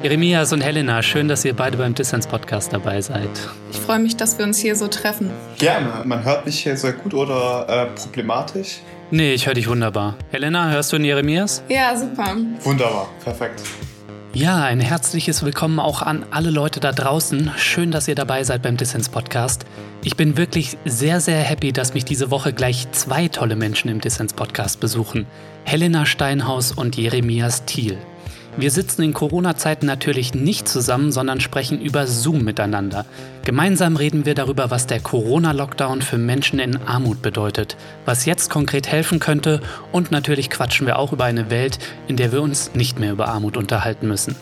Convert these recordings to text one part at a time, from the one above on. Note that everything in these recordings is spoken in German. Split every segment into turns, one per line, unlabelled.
Jeremias und Helena, schön, dass ihr beide beim Dissens Podcast dabei seid.
Ich freue mich, dass wir uns hier so treffen.
Gerne. Man hört mich hier sehr gut oder äh, problematisch?
Nee, ich höre dich wunderbar. Helena, hörst du in Jeremias?
Ja, super.
Wunderbar, perfekt.
Ja, ein herzliches Willkommen auch an alle Leute da draußen. Schön, dass ihr dabei seid beim Dissens Podcast. Ich bin wirklich sehr, sehr happy, dass mich diese Woche gleich zwei tolle Menschen im Dissens Podcast besuchen. Helena Steinhaus und Jeremias Thiel. Wir sitzen in Corona-Zeiten natürlich nicht zusammen, sondern sprechen über Zoom miteinander. Gemeinsam reden wir darüber, was der Corona-Lockdown für Menschen in Armut bedeutet, was jetzt konkret helfen könnte und natürlich quatschen wir auch über eine Welt, in der wir uns nicht mehr über Armut unterhalten müssen.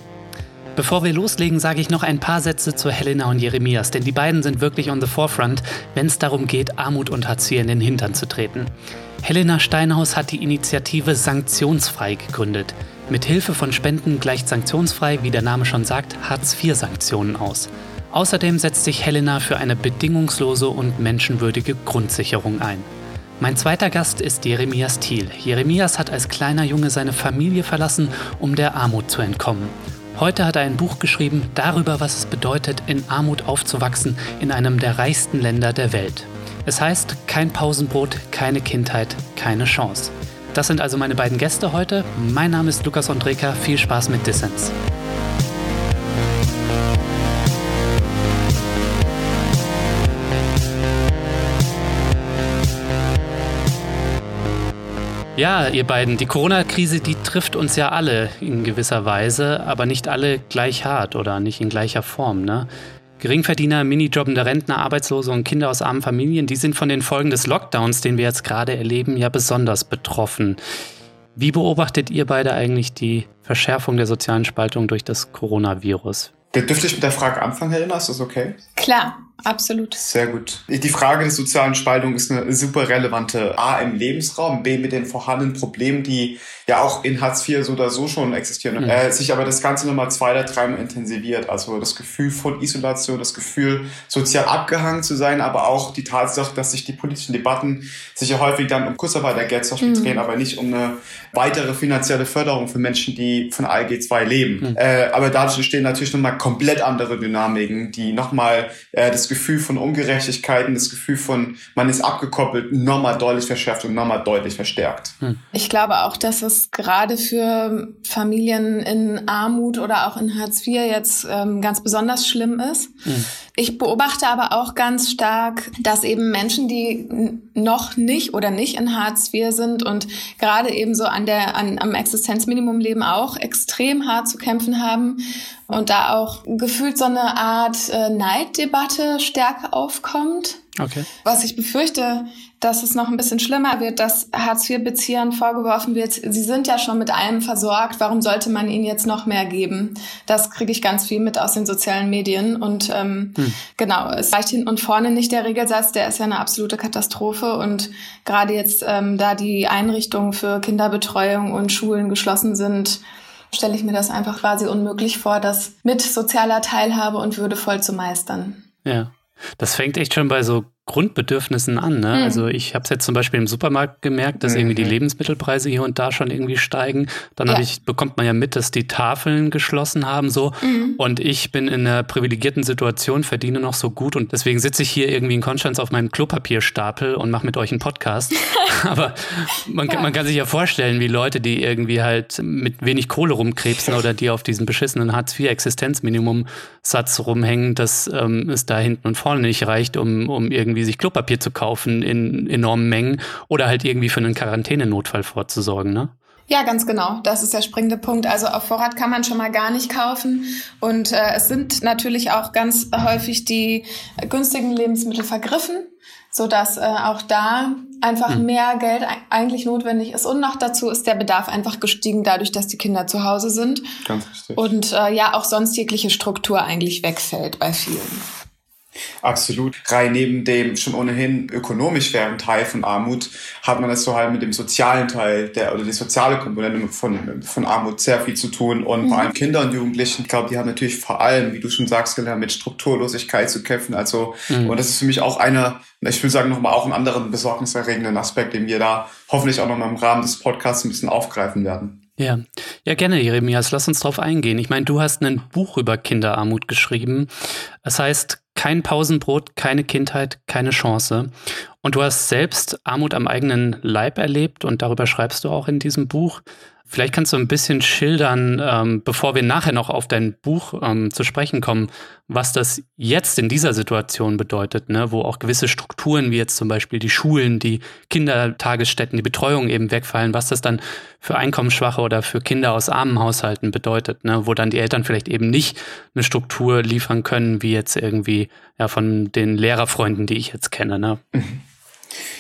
Bevor wir loslegen, sage ich noch ein paar Sätze zu Helena und Jeremias, denn die beiden sind wirklich on the forefront, wenn es darum geht, Armut und Hartz IV in den Hintern zu treten. Helena Steinhaus hat die Initiative Sanktionsfrei gegründet. Mit Hilfe von Spenden gleicht sanktionsfrei, wie der Name schon sagt, Hartz-IV-Sanktionen aus. Außerdem setzt sich Helena für eine bedingungslose und menschenwürdige Grundsicherung ein. Mein zweiter Gast ist Jeremias Thiel. Jeremias hat als kleiner Junge seine Familie verlassen, um der Armut zu entkommen. Heute hat er ein Buch geschrieben darüber, was es bedeutet, in Armut aufzuwachsen in einem der reichsten Länder der Welt. Es heißt kein Pausenbrot, keine Kindheit, keine Chance. Das sind also meine beiden Gäste heute. Mein Name ist Lukas Andreka. Viel Spaß mit Dissens. Ja, ihr beiden, die Corona-Krise, die trifft uns ja alle in gewisser Weise, aber nicht alle gleich hart oder nicht in gleicher Form. Ne? Geringverdiener, Minijobbende Rentner, Arbeitslose und Kinder aus armen Familien, die sind von den Folgen des Lockdowns, den wir jetzt gerade erleben, ja besonders betroffen. Wie beobachtet ihr beide eigentlich die Verschärfung der sozialen Spaltung durch das Coronavirus?
Dürfte ich mit der Frage anfangen, Helena? Ist das okay?
Klar. Absolut.
Sehr gut. Die Frage der sozialen Spaltung ist eine super relevante A im Lebensraum, B mit den vorhandenen Problemen, die ja auch in Hartz IV so oder so schon existieren. Mhm. Äh, sich aber das Ganze nochmal zwei oder dreimal intensiviert. Also das Gefühl von Isolation, das Gefühl, sozial abgehangen zu sein, aber auch die Tatsache, dass sich die politischen Debatten sich ja häufig dann um Kurzarbeitergeld zum Beispiel mhm. drehen, aber nicht um eine weitere finanzielle Förderung für Menschen, die von ALG 2 leben. Mhm. Äh, aber dadurch entstehen natürlich nochmal komplett andere Dynamiken, die nochmal äh, das Gefühl von Ungerechtigkeiten, das Gefühl von, man ist abgekoppelt, nochmal deutlich verschärft und nochmal deutlich verstärkt. Hm.
Ich glaube auch, dass es gerade für Familien in Armut oder auch in Hartz IV jetzt ähm, ganz besonders schlimm ist. Hm. Ich beobachte aber auch ganz stark, dass eben Menschen, die noch nicht oder nicht in Hartz IV sind und gerade eben so an der, an, am Existenzminimum leben, auch extrem hart zu kämpfen haben und da auch gefühlt so eine Art äh, Neiddebatte stärker aufkommt. Okay. Was ich befürchte, dass es noch ein bisschen schlimmer wird, dass Hartz-IV-Beziehern vorgeworfen wird, sie sind ja schon mit allem versorgt, warum sollte man ihnen jetzt noch mehr geben? Das kriege ich ganz viel mit aus den sozialen Medien. Und ähm, hm. genau, es reicht hin und vorne nicht der Regelsatz, der ist ja eine absolute Katastrophe. Und gerade jetzt, ähm, da die Einrichtungen für Kinderbetreuung und Schulen geschlossen sind, stelle ich mir das einfach quasi unmöglich vor, das mit sozialer Teilhabe und würdevoll zu meistern.
Ja. Das fängt echt schon bei so Grundbedürfnissen an. Ne? Mhm. Also ich habe es jetzt zum Beispiel im Supermarkt gemerkt, dass mhm. irgendwie die. Lebensmittelpreise hier und da schon irgendwie steigen. Dann ja. ich, bekommt man ja mit, dass die Tafeln geschlossen haben so. Mhm. Und ich bin in einer privilegierten Situation, verdiene noch so gut und deswegen sitze ich hier irgendwie in Konstanz auf meinem Klopapierstapel und mache mit euch einen Podcast. Aber man, ja. man kann sich ja vorstellen, wie Leute, die irgendwie halt mit wenig Kohle rumkrebsen oder die auf diesem beschissenen Hartz-IV-Existenzminimum-Satz rumhängen, dass ähm, es da hinten und vorne nicht reicht, um, um irgendwie irgendwie sich Klopapier zu kaufen in enormen Mengen oder halt irgendwie für einen Quarantänenotfall vorzusorgen, ne?
Ja, ganz genau. Das ist der springende Punkt. Also auf Vorrat kann man schon mal gar nicht kaufen. Und äh, es sind natürlich auch ganz häufig die günstigen Lebensmittel vergriffen, so dass äh, auch da einfach hm. mehr Geld eigentlich notwendig ist. Und noch dazu ist der Bedarf einfach gestiegen, dadurch, dass die Kinder zu Hause sind. Ganz richtig. Und äh, ja, auch sonst jegliche Struktur eigentlich wegfällt bei vielen.
Absolut. Rein neben dem schon ohnehin ökonomisch fairen Teil von Armut hat man es so halt mit dem sozialen Teil der oder die soziale Komponente von, von Armut sehr viel zu tun. Und mhm. vor allem Kinder und Jugendlichen, ich glaube, die haben natürlich vor allem, wie du schon sagst, gelernt, mit Strukturlosigkeit zu kämpfen. Also, mhm. und das ist für mich auch einer, ich will sagen, nochmal auch einen anderen besorgniserregenden Aspekt, den wir da hoffentlich auch nochmal im Rahmen des Podcasts ein bisschen aufgreifen werden.
Ja, Ja, gerne, Jeremias. Lass uns drauf eingehen. Ich meine, du hast ein Buch über Kinderarmut geschrieben. Das heißt, kein Pausenbrot, keine Kindheit, keine Chance. Und du hast selbst Armut am eigenen Leib erlebt und darüber schreibst du auch in diesem Buch. Vielleicht kannst du ein bisschen schildern, ähm, bevor wir nachher noch auf dein Buch ähm, zu sprechen kommen, was das jetzt in dieser Situation bedeutet, ne? wo auch gewisse Strukturen wie jetzt zum Beispiel die Schulen, die Kindertagesstätten, die Betreuung eben wegfallen, was das dann für Einkommensschwache oder für Kinder aus armen Haushalten bedeutet, ne? wo dann die Eltern vielleicht eben nicht eine Struktur liefern können, wie jetzt irgendwie ja von den Lehrerfreunden, die ich jetzt kenne. Ne?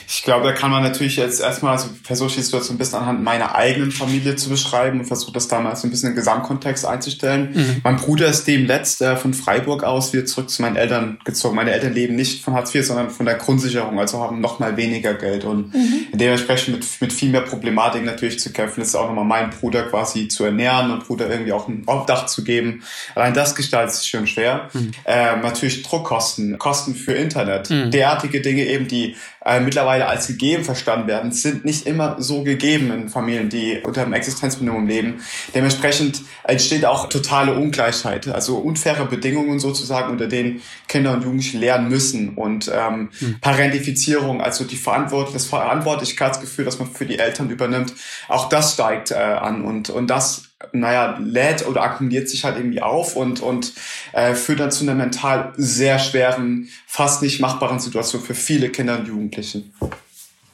Ich glaube, da kann man natürlich jetzt erstmal, also versuche ich die Situation ein bisschen anhand meiner eigenen Familie zu beschreiben und versuche das damals ein bisschen in den Gesamtkontext einzustellen. Mhm. Mein Bruder ist dem äh, von Freiburg aus wieder zurück zu meinen Eltern gezogen. Meine Eltern leben nicht von Hartz IV, sondern von der Grundsicherung, also haben noch mal weniger Geld und mhm. dementsprechend mit, mit viel mehr Problematik natürlich zu kämpfen. Das ist auch nochmal mein Bruder quasi zu ernähren und Bruder irgendwie auch ein Obdach zu geben. Allein das gestaltet sich schon schwer. Mhm. Äh, natürlich Druckkosten, Kosten für Internet, mhm. derartige Dinge eben, die äh, mittlerweile als gegeben verstanden werden, sind nicht immer so gegeben in Familien, die unter dem Existenzminimum leben. Dementsprechend entsteht auch totale Ungleichheit, also unfaire Bedingungen sozusagen, unter denen Kinder und Jugendliche lernen müssen und ähm, hm. Parentifizierung, also die Verantwort das Verantwortlichkeitsgefühl, das man für die Eltern übernimmt, auch das steigt äh, an und und das naja, lädt oder akkumuliert sich halt irgendwie auf und, und äh, führt dann zu einer mental sehr schweren, fast nicht machbaren Situation für viele Kinder und Jugendlichen.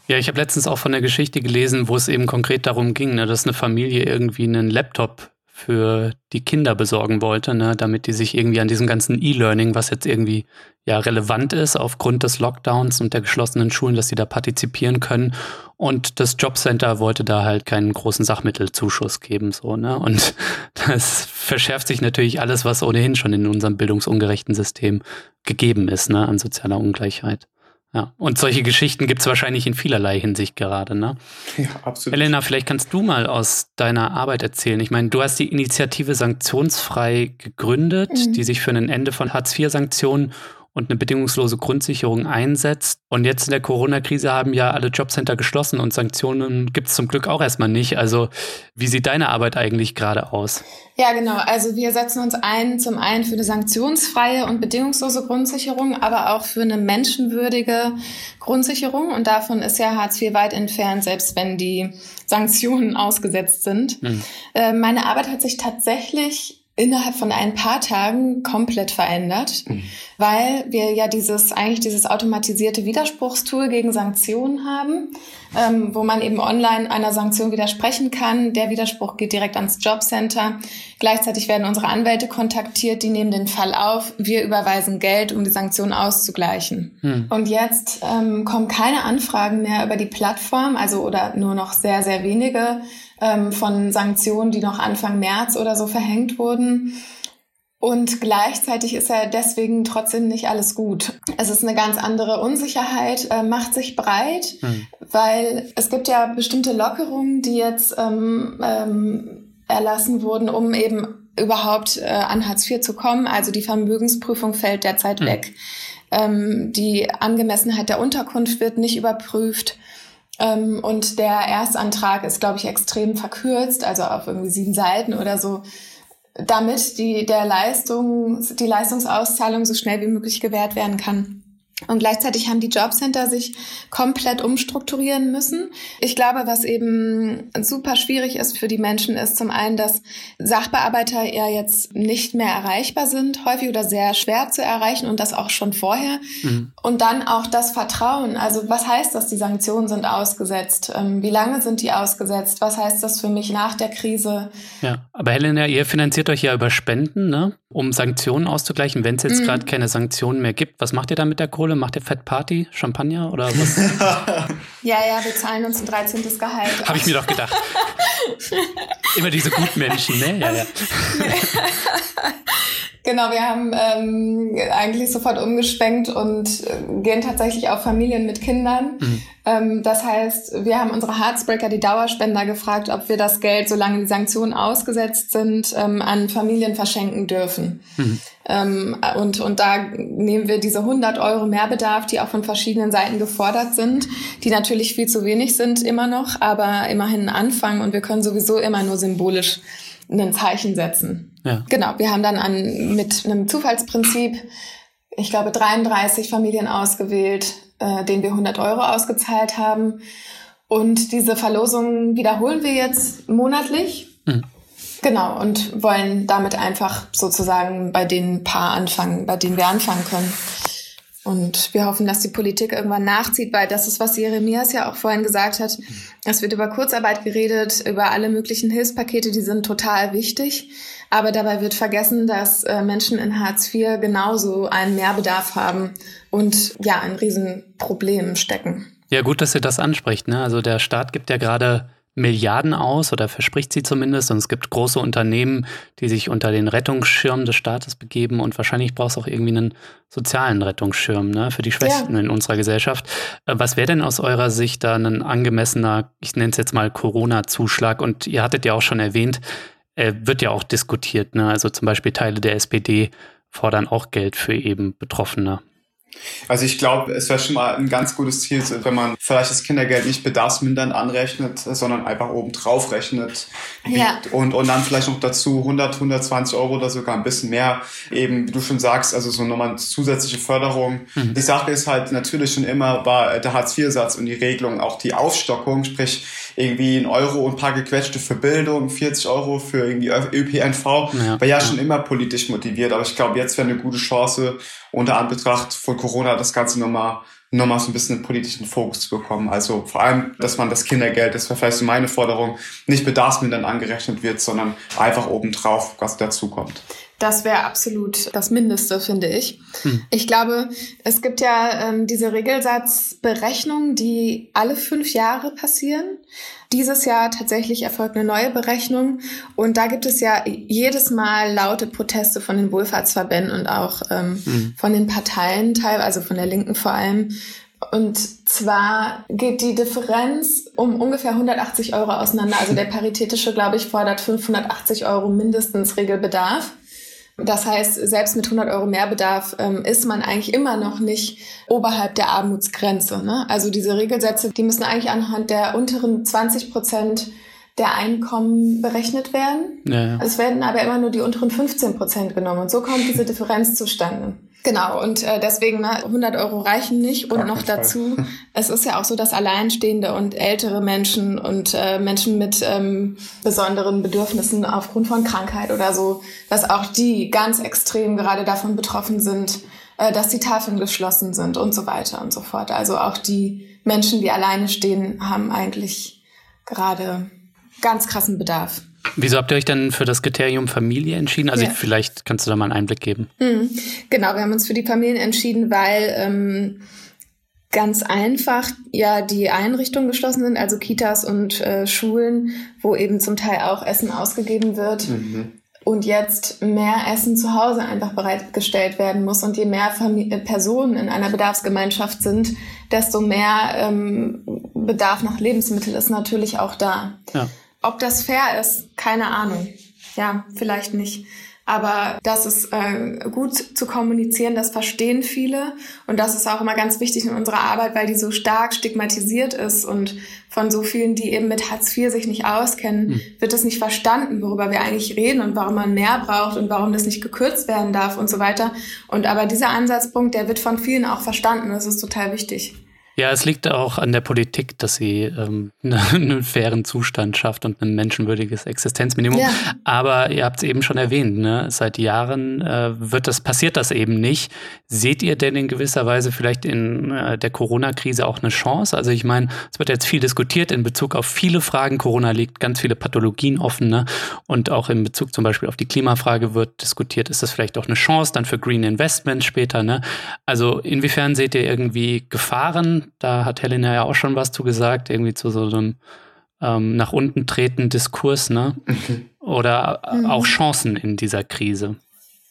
Ja, ich habe letztens auch von der Geschichte gelesen, wo es eben konkret darum ging, ne, dass eine Familie irgendwie einen Laptop für die Kinder besorgen wollte, ne, damit die sich irgendwie an diesem ganzen E-Learning, was jetzt irgendwie ja relevant ist aufgrund des Lockdowns und der geschlossenen Schulen, dass sie da partizipieren können. Und das Jobcenter wollte da halt keinen großen Sachmittelzuschuss geben, so, ne? Und das verschärft sich natürlich alles, was ohnehin schon in unserem bildungsungerechten System gegeben ist, ne, an sozialer Ungleichheit. Ja, und solche Geschichten gibt es wahrscheinlich in vielerlei Hinsicht gerade, ne? Ja, absolut. Elena, vielleicht kannst du mal aus deiner Arbeit erzählen. Ich meine, du hast die Initiative Sanktionsfrei gegründet, mhm. die sich für ein Ende von Hartz-IV-Sanktionen und eine bedingungslose Grundsicherung einsetzt. Und jetzt in der Corona-Krise haben ja alle Jobcenter geschlossen und Sanktionen gibt es zum Glück auch erstmal nicht. Also wie sieht deine Arbeit eigentlich gerade aus?
Ja, genau. Also wir setzen uns ein, zum einen für eine sanktionsfreie und bedingungslose Grundsicherung, aber auch für eine menschenwürdige Grundsicherung. Und davon ist ja Hartz IV weit entfernt, selbst wenn die Sanktionen ausgesetzt sind. Hm. Äh, meine Arbeit hat sich tatsächlich innerhalb von ein paar Tagen komplett verändert, mhm. weil wir ja dieses eigentlich dieses automatisierte Widerspruchstool gegen Sanktionen haben, ähm, wo man eben online einer Sanktion widersprechen kann. Der Widerspruch geht direkt ans Jobcenter. Gleichzeitig werden unsere Anwälte kontaktiert, die nehmen den Fall auf. Wir überweisen Geld, um die Sanktion auszugleichen. Mhm. Und jetzt ähm, kommen keine Anfragen mehr über die Plattform, also oder nur noch sehr sehr wenige ähm, von Sanktionen, die noch Anfang März oder so verhängt wurden. Und gleichzeitig ist ja deswegen trotzdem nicht alles gut. Es ist eine ganz andere Unsicherheit, äh, macht sich breit, mhm. weil es gibt ja bestimmte Lockerungen, die jetzt ähm, ähm, erlassen wurden, um eben überhaupt äh, an Hartz IV zu kommen. Also die Vermögensprüfung fällt derzeit mhm. weg. Ähm, die Angemessenheit der Unterkunft wird nicht überprüft. Ähm, und der Erstantrag ist, glaube ich, extrem verkürzt, also auf irgendwie sieben Seiten oder so, damit die, der Leistung, die Leistungsauszahlung so schnell wie möglich gewährt werden kann. Und gleichzeitig haben die Jobcenter sich komplett umstrukturieren müssen. Ich glaube, was eben super schwierig ist für die Menschen, ist zum einen, dass Sachbearbeiter ja jetzt nicht mehr erreichbar sind, häufig oder sehr schwer zu erreichen und das auch schon vorher. Mhm. Und dann auch das Vertrauen. Also was heißt das, die Sanktionen sind ausgesetzt? Ähm, wie lange sind die ausgesetzt? Was heißt das für mich nach der Krise?
Ja, aber Helena, ihr finanziert euch ja über Spenden, ne? um Sanktionen auszugleichen, wenn es jetzt mhm. gerade keine Sanktionen mehr gibt. Was macht ihr da mit der Kohle? Macht ihr Fett Party, Champagner oder was?
ja, ja, wir zahlen uns ein 13. Gehalt.
Habe ich mir doch gedacht. Immer diese Gutmenschen, ne? Ja, ja.
Genau, wir haben ähm, eigentlich sofort umgeschwenkt und äh, gehen tatsächlich auf Familien mit Kindern. Mhm. Ähm, das heißt, wir haben unsere Heartsbreaker, die Dauerspender, gefragt, ob wir das Geld, solange die Sanktionen ausgesetzt sind, ähm, an Familien verschenken dürfen. Mhm. Ähm, und, und da nehmen wir diese 100 Euro Mehrbedarf, die auch von verschiedenen Seiten gefordert sind, die natürlich viel zu wenig sind immer noch, aber immerhin ein Anfang und wir können sowieso immer nur symbolisch ein Zeichen setzen. Ja. Genau, wir haben dann an, mit einem Zufallsprinzip, ich glaube, 33 Familien ausgewählt, äh, denen wir 100 Euro ausgezahlt haben. Und diese Verlosung wiederholen wir jetzt monatlich. Mhm. Genau, und wollen damit einfach sozusagen bei den paar anfangen, bei denen wir anfangen können. Und wir hoffen, dass die Politik irgendwann nachzieht, weil das ist, was Jeremias ja auch vorhin gesagt hat. Es wird über Kurzarbeit geredet, über alle möglichen Hilfspakete, die sind total wichtig. Aber dabei wird vergessen, dass äh, Menschen in Hartz IV genauso einen Mehrbedarf haben und ja, ein Riesenproblem stecken.
Ja, gut, dass ihr das anspricht. Ne? Also der Staat gibt ja gerade Milliarden aus oder verspricht sie zumindest. Und es gibt große Unternehmen, die sich unter den Rettungsschirm des Staates begeben. Und wahrscheinlich braucht es auch irgendwie einen sozialen Rettungsschirm ne, für die Schwächsten ja. in unserer Gesellschaft. Äh, was wäre denn aus eurer Sicht da ein angemessener, ich nenne es jetzt mal Corona-Zuschlag? Und ihr hattet ja auch schon erwähnt, äh, wird ja auch diskutiert. Ne? Also zum Beispiel Teile der SPD fordern auch Geld für eben Betroffene.
Also ich glaube, es wäre schon mal ein ganz gutes Ziel, wenn man vielleicht das Kindergeld nicht bedarfsmindernd anrechnet, sondern einfach oben drauf rechnet. Ja. Und, und dann vielleicht noch dazu 100, 120 Euro oder sogar ein bisschen mehr. Eben, wie du schon sagst, also so nochmal zusätzliche Förderung. Mhm. Die Sache ist halt natürlich schon immer, war der Hartz-IV-Satz und die Regelung auch die Aufstockung, sprich irgendwie ein Euro und ein paar gequetschte für Bildung, 40 Euro für irgendwie ÖPNV, ja. war ja, ja schon immer politisch motiviert. Aber ich glaube, jetzt wäre eine gute Chance, unter Anbetracht von Corona das Ganze nochmal nochmal so ein bisschen einen politischen Fokus zu bekommen. Also vor allem, dass man das Kindergeld, das wäre vielleicht so meine Forderung, nicht bedarfsmindernd angerechnet wird, sondern einfach obendrauf, was dazukommt.
Das wäre absolut das Mindeste, finde ich. Hm. Ich glaube, es gibt ja ähm, diese Regelsatzberechnungen, die alle fünf Jahre passieren. Dieses Jahr tatsächlich erfolgt eine neue Berechnung und da gibt es ja jedes Mal laute Proteste von den Wohlfahrtsverbänden und auch ähm, mhm. von den Parteien, teilweise also von der Linken vor allem. Und zwar geht die Differenz um ungefähr 180 Euro auseinander. Also der Paritätische, glaube ich, fordert 580 Euro mindestens Regelbedarf. Das heißt, selbst mit 100 Euro Mehrbedarf ähm, ist man eigentlich immer noch nicht oberhalb der Armutsgrenze. Ne? Also diese Regelsätze, die müssen eigentlich anhand der unteren 20 Prozent der Einkommen berechnet werden. Ja, ja. Es werden aber immer nur die unteren 15 Prozent genommen und so kommt diese Differenz zustande. Genau, und äh, deswegen ne, 100 Euro reichen nicht. Und noch dazu, es ist ja auch so, dass Alleinstehende und ältere Menschen und äh, Menschen mit ähm, besonderen Bedürfnissen aufgrund von Krankheit oder so, dass auch die ganz extrem gerade davon betroffen sind, äh, dass die Tafeln geschlossen sind und so weiter und so fort. Also auch die Menschen, die alleine stehen, haben eigentlich gerade ganz krassen Bedarf.
Wieso habt ihr euch denn für das Kriterium Familie entschieden? Also ja. vielleicht kannst du da mal einen Einblick geben.
Mhm. Genau, wir haben uns für die Familien entschieden, weil ähm, ganz einfach ja die Einrichtungen geschlossen sind, also Kitas und äh, Schulen, wo eben zum Teil auch Essen ausgegeben wird. Mhm. Und jetzt mehr Essen zu Hause einfach bereitgestellt werden muss. Und je mehr Familie, Personen in einer Bedarfsgemeinschaft sind, desto mehr ähm, Bedarf nach Lebensmitteln ist natürlich auch da. Ja. Ob das fair ist, keine Ahnung. Ja, vielleicht nicht. Aber das ist äh, gut zu kommunizieren, das verstehen viele. Und das ist auch immer ganz wichtig in unserer Arbeit, weil die so stark stigmatisiert ist und von so vielen, die eben mit Hartz IV sich nicht auskennen, mhm. wird es nicht verstanden, worüber wir eigentlich reden und warum man mehr braucht und warum das nicht gekürzt werden darf und so weiter. Und aber dieser Ansatzpunkt, der wird von vielen auch verstanden. Das ist total wichtig.
Ja, es liegt auch an der Politik, dass sie ähm, einen fairen Zustand schafft und ein menschenwürdiges Existenzminimum. Ja. Aber ihr habt es eben schon erwähnt, ne? seit Jahren äh, wird das, passiert das eben nicht. Seht ihr denn in gewisser Weise vielleicht in äh, der Corona-Krise auch eine Chance? Also ich meine, es wird jetzt viel diskutiert in Bezug auf viele Fragen. Corona liegt ganz viele Pathologien offen. Ne? Und auch in Bezug zum Beispiel auf die Klimafrage wird diskutiert, ist das vielleicht auch eine Chance dann für Green Investment später? Ne? Also inwiefern seht ihr irgendwie Gefahren? Da hat Helena ja auch schon was zu gesagt, irgendwie zu so einem ähm, nach unten treten Diskurs, ne? Mhm. Oder mhm. auch Chancen in dieser Krise.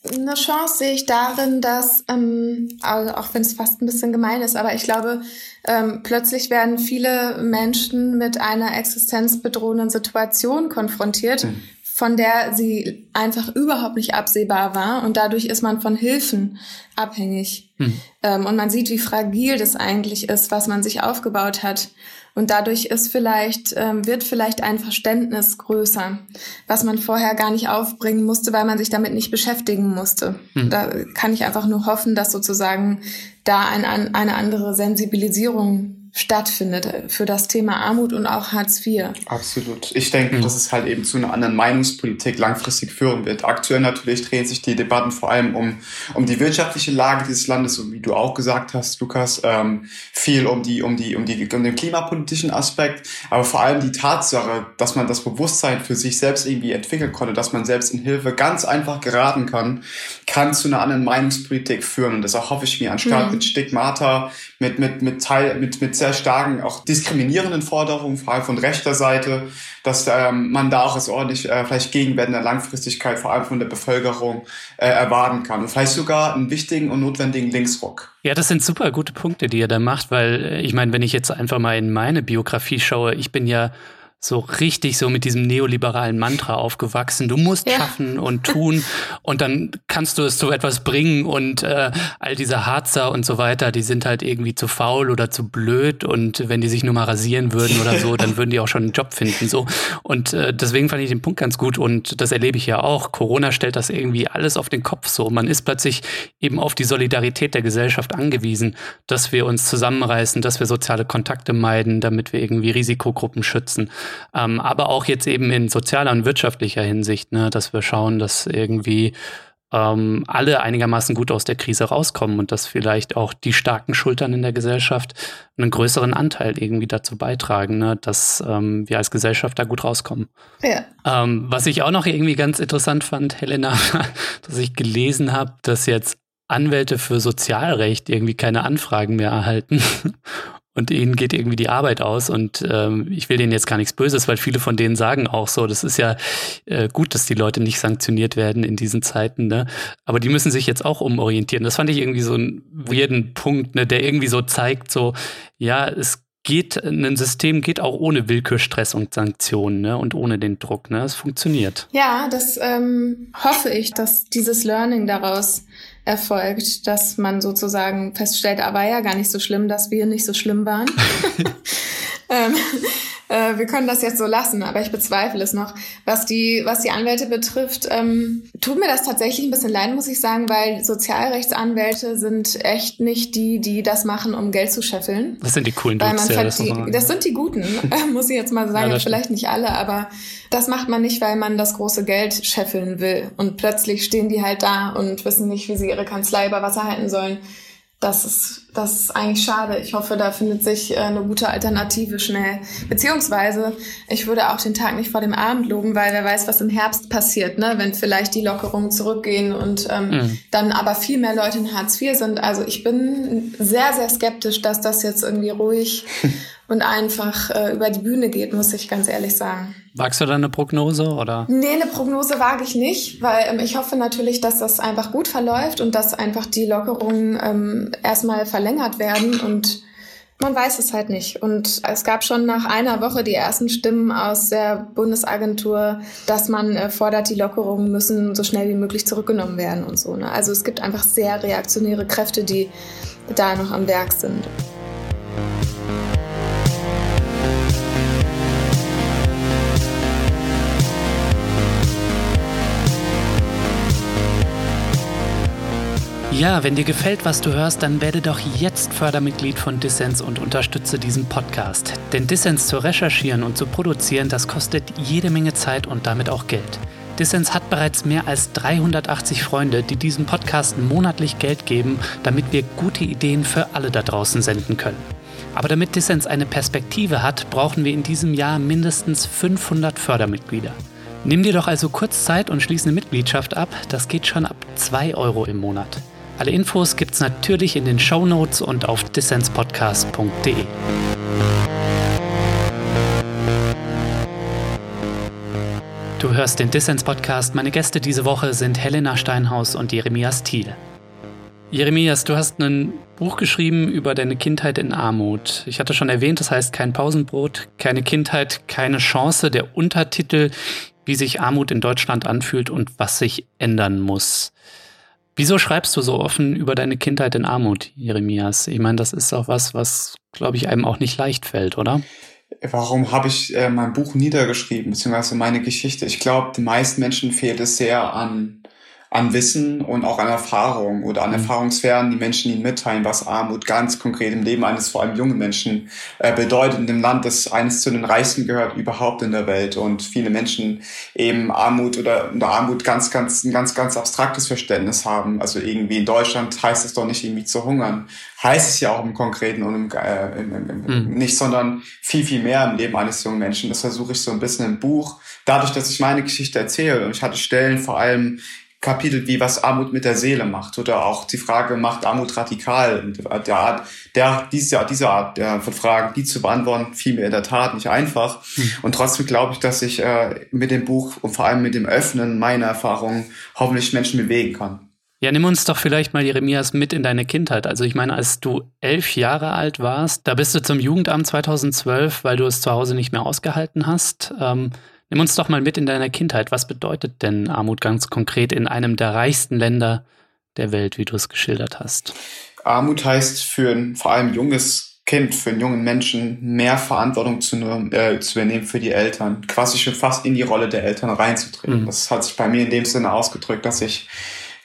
Eine Chance sehe ich darin, dass, ähm, also auch wenn es fast ein bisschen gemein ist, aber ich glaube, ähm, plötzlich werden viele Menschen mit einer existenzbedrohenden Situation konfrontiert, mhm. Von der sie einfach überhaupt nicht absehbar war. Und dadurch ist man von Hilfen abhängig. Mhm. Ähm, und man sieht, wie fragil das eigentlich ist, was man sich aufgebaut hat. Und dadurch ist vielleicht, ähm, wird vielleicht ein Verständnis größer, was man vorher gar nicht aufbringen musste, weil man sich damit nicht beschäftigen musste. Hm. Da kann ich einfach nur hoffen, dass sozusagen da ein, eine andere Sensibilisierung stattfindet für das Thema Armut und auch Hartz IV.
Absolut. Ich denke, mhm. dass es halt eben zu einer anderen Meinungspolitik langfristig führen wird. Aktuell natürlich drehen sich die Debatten vor allem um, um die wirtschaftliche Lage dieses Landes, so wie du auch gesagt hast, Lukas, ähm, viel um die, um die, um die, um den klimapolitischen Aspekt, aber vor allem die Tatsache, dass man das Bewusstsein für sich selbst irgendwie entwickeln konnte, dass man selbst in Hilfe ganz einfach geraten kann, kann zu einer anderen Meinungspolitik führen. Und das hoffe ich mir, anstatt mhm. mit Stigmata, mit, mit, mit Teil, mit, mit sehr starken, auch diskriminierenden Forderungen, vor allem von rechter Seite, dass ähm, man da auch es ordentlich äh, vielleicht Gegenwert in der Langfristigkeit, vor allem von der Bevölkerung, äh, erwarten kann. Und vielleicht sogar einen wichtigen und notwendigen Linksruck.
Ja, das sind super gute Punkte, die ihr da macht, weil äh, ich meine, wenn ich jetzt einfach mal in meine Biografie schaue, ich bin ja so richtig so mit diesem neoliberalen Mantra aufgewachsen. Du musst ja. schaffen und tun und dann kannst du es zu etwas bringen und äh, all diese Harzer und so weiter, die sind halt irgendwie zu faul oder zu blöd und wenn die sich nur mal rasieren würden oder so, dann würden die auch schon einen Job finden so und äh, deswegen fand ich den Punkt ganz gut und das erlebe ich ja auch. Corona stellt das irgendwie alles auf den Kopf so. Man ist plötzlich eben auf die Solidarität der Gesellschaft angewiesen, dass wir uns zusammenreißen, dass wir soziale Kontakte meiden, damit wir irgendwie Risikogruppen schützen ähm, aber auch jetzt eben in sozialer und wirtschaftlicher Hinsicht, ne, dass wir schauen, dass irgendwie ähm, alle einigermaßen gut aus der Krise rauskommen und dass vielleicht auch die starken Schultern in der Gesellschaft einen größeren Anteil irgendwie dazu beitragen, ne, dass ähm, wir als Gesellschaft da gut rauskommen. Ja. Ähm, was ich auch noch irgendwie ganz interessant fand, Helena, dass ich gelesen habe, dass jetzt Anwälte für Sozialrecht irgendwie keine Anfragen mehr erhalten und ihnen geht irgendwie die Arbeit aus und ähm, ich will denen jetzt gar nichts Böses, weil viele von denen sagen auch so, das ist ja äh, gut, dass die Leute nicht sanktioniert werden in diesen Zeiten, ne? Aber die müssen sich jetzt auch umorientieren. Das fand ich irgendwie so einen weirden Punkt, ne, der irgendwie so zeigt, so, ja, es geht, ein System geht auch ohne Willkür, Stress und Sanktionen ne? und ohne den Druck. Ne? Es funktioniert.
Ja, das ähm, hoffe ich, dass dieses Learning daraus erfolgt, dass man sozusagen feststellt, aber ah, ja gar nicht so schlimm, dass wir nicht so schlimm waren. ähm, äh, wir können das jetzt so lassen, aber ich bezweifle es noch. Was die, was die Anwälte betrifft, ähm, tut mir das tatsächlich ein bisschen leid, muss ich sagen, weil Sozialrechtsanwälte sind echt nicht die, die das machen, um Geld zu scheffeln.
Das sind die coolen Dudes,
ja, das, die, das sind die Guten, muss ich jetzt mal sagen. Ja, Vielleicht nicht alle, aber das macht man nicht, weil man das große Geld scheffeln will. Und plötzlich stehen die halt da und wissen nicht, wie sie ihre Kanzlei über Wasser halten sollen das ist, das ist eigentlich schade. Ich hoffe, da findet sich äh, eine gute Alternative schnell. Beziehungsweise, ich würde auch den Tag nicht vor dem Abend loben, weil wer weiß, was im Herbst passiert, ne? wenn vielleicht die Lockerungen zurückgehen und ähm, mhm. dann aber viel mehr Leute in Hartz IV sind. Also ich bin sehr, sehr skeptisch, dass das jetzt irgendwie ruhig und einfach äh, über die Bühne geht, muss ich ganz ehrlich sagen.
Wagst du da eine Prognose oder?
Nee, eine Prognose wage ich nicht, weil ähm, ich hoffe natürlich, dass das einfach gut verläuft und dass einfach die Lockerungen ähm, erstmal verlängert werden und man weiß es halt nicht. Und es gab schon nach einer Woche die ersten Stimmen aus der Bundesagentur, dass man äh, fordert, die Lockerungen müssen so schnell wie möglich zurückgenommen werden und so. Ne? Also es gibt einfach sehr reaktionäre Kräfte, die da noch am Werk sind.
Ja, wenn dir gefällt, was du hörst, dann werde doch jetzt Fördermitglied von Dissens und unterstütze diesen Podcast. Denn Dissens zu recherchieren und zu produzieren, das kostet jede Menge Zeit und damit auch Geld. Dissens hat bereits mehr als 380 Freunde, die diesem Podcast monatlich Geld geben, damit wir gute Ideen für alle da draußen senden können. Aber damit Dissens eine Perspektive hat, brauchen wir in diesem Jahr mindestens 500 Fördermitglieder. Nimm dir doch also kurz Zeit und schließe eine Mitgliedschaft ab. Das geht schon ab 2 Euro im Monat. Alle Infos gibt's natürlich in den Show Notes und auf dissenspodcast.de. Du hörst den Dissens Podcast. Meine Gäste diese Woche sind Helena Steinhaus und Jeremias Thiel. Jeremias, du hast ein Buch geschrieben über deine Kindheit in Armut. Ich hatte schon erwähnt, das heißt kein Pausenbrot, keine Kindheit, keine Chance. Der Untertitel, wie sich Armut in Deutschland anfühlt und was sich ändern muss. Wieso schreibst du so offen über deine Kindheit in Armut, Jeremias? Ich meine, das ist auch was, was, glaube ich, einem auch nicht leicht fällt, oder?
warum habe ich äh, mein Buch niedergeschrieben, beziehungsweise meine Geschichte? Ich glaube, den meisten Menschen fehlt es sehr an an Wissen und auch an Erfahrung oder an mhm. Erfahrungswerten, die Menschen ihnen mitteilen, was Armut ganz konkret im Leben eines vor allem jungen Menschen äh, bedeutet, in dem Land, das eines zu den reichsten gehört überhaupt in der Welt und viele Menschen eben Armut oder unter Armut ganz, ganz, ein ganz, ganz abstraktes Verständnis haben. Also irgendwie in Deutschland heißt es doch nicht irgendwie zu hungern, heißt es ja auch im Konkreten und im, äh, im, im, im, mhm. nicht, sondern viel, viel mehr im Leben eines jungen Menschen. Das versuche ich so ein bisschen im Buch. Dadurch, dass ich meine Geschichte erzähle und ich hatte Stellen vor allem Kapitel wie was Armut mit der Seele macht oder auch die Frage macht Armut radikal der Art der diese diese Art der von Fragen die zu beantworten fiel mir in der Tat nicht einfach mhm. und trotzdem glaube ich dass ich äh, mit dem Buch und vor allem mit dem Öffnen meiner Erfahrungen hoffentlich Menschen bewegen kann
ja, nimm uns doch vielleicht mal, Jeremias, mit in deine Kindheit. Also ich meine, als du elf Jahre alt warst, da bist du zum Jugendamt 2012, weil du es zu Hause nicht mehr ausgehalten hast. Ähm, Nimm uns doch mal mit in deiner Kindheit. Was bedeutet denn Armut ganz konkret in einem der reichsten Länder der Welt, wie du es geschildert hast?
Armut heißt für ein vor allem junges Kind, für einen jungen Menschen mehr Verantwortung zu, äh, zu übernehmen für die Eltern, quasi schon fast in die Rolle der Eltern reinzutreten. Mhm. Das hat sich bei mir in dem Sinne ausgedrückt, dass ich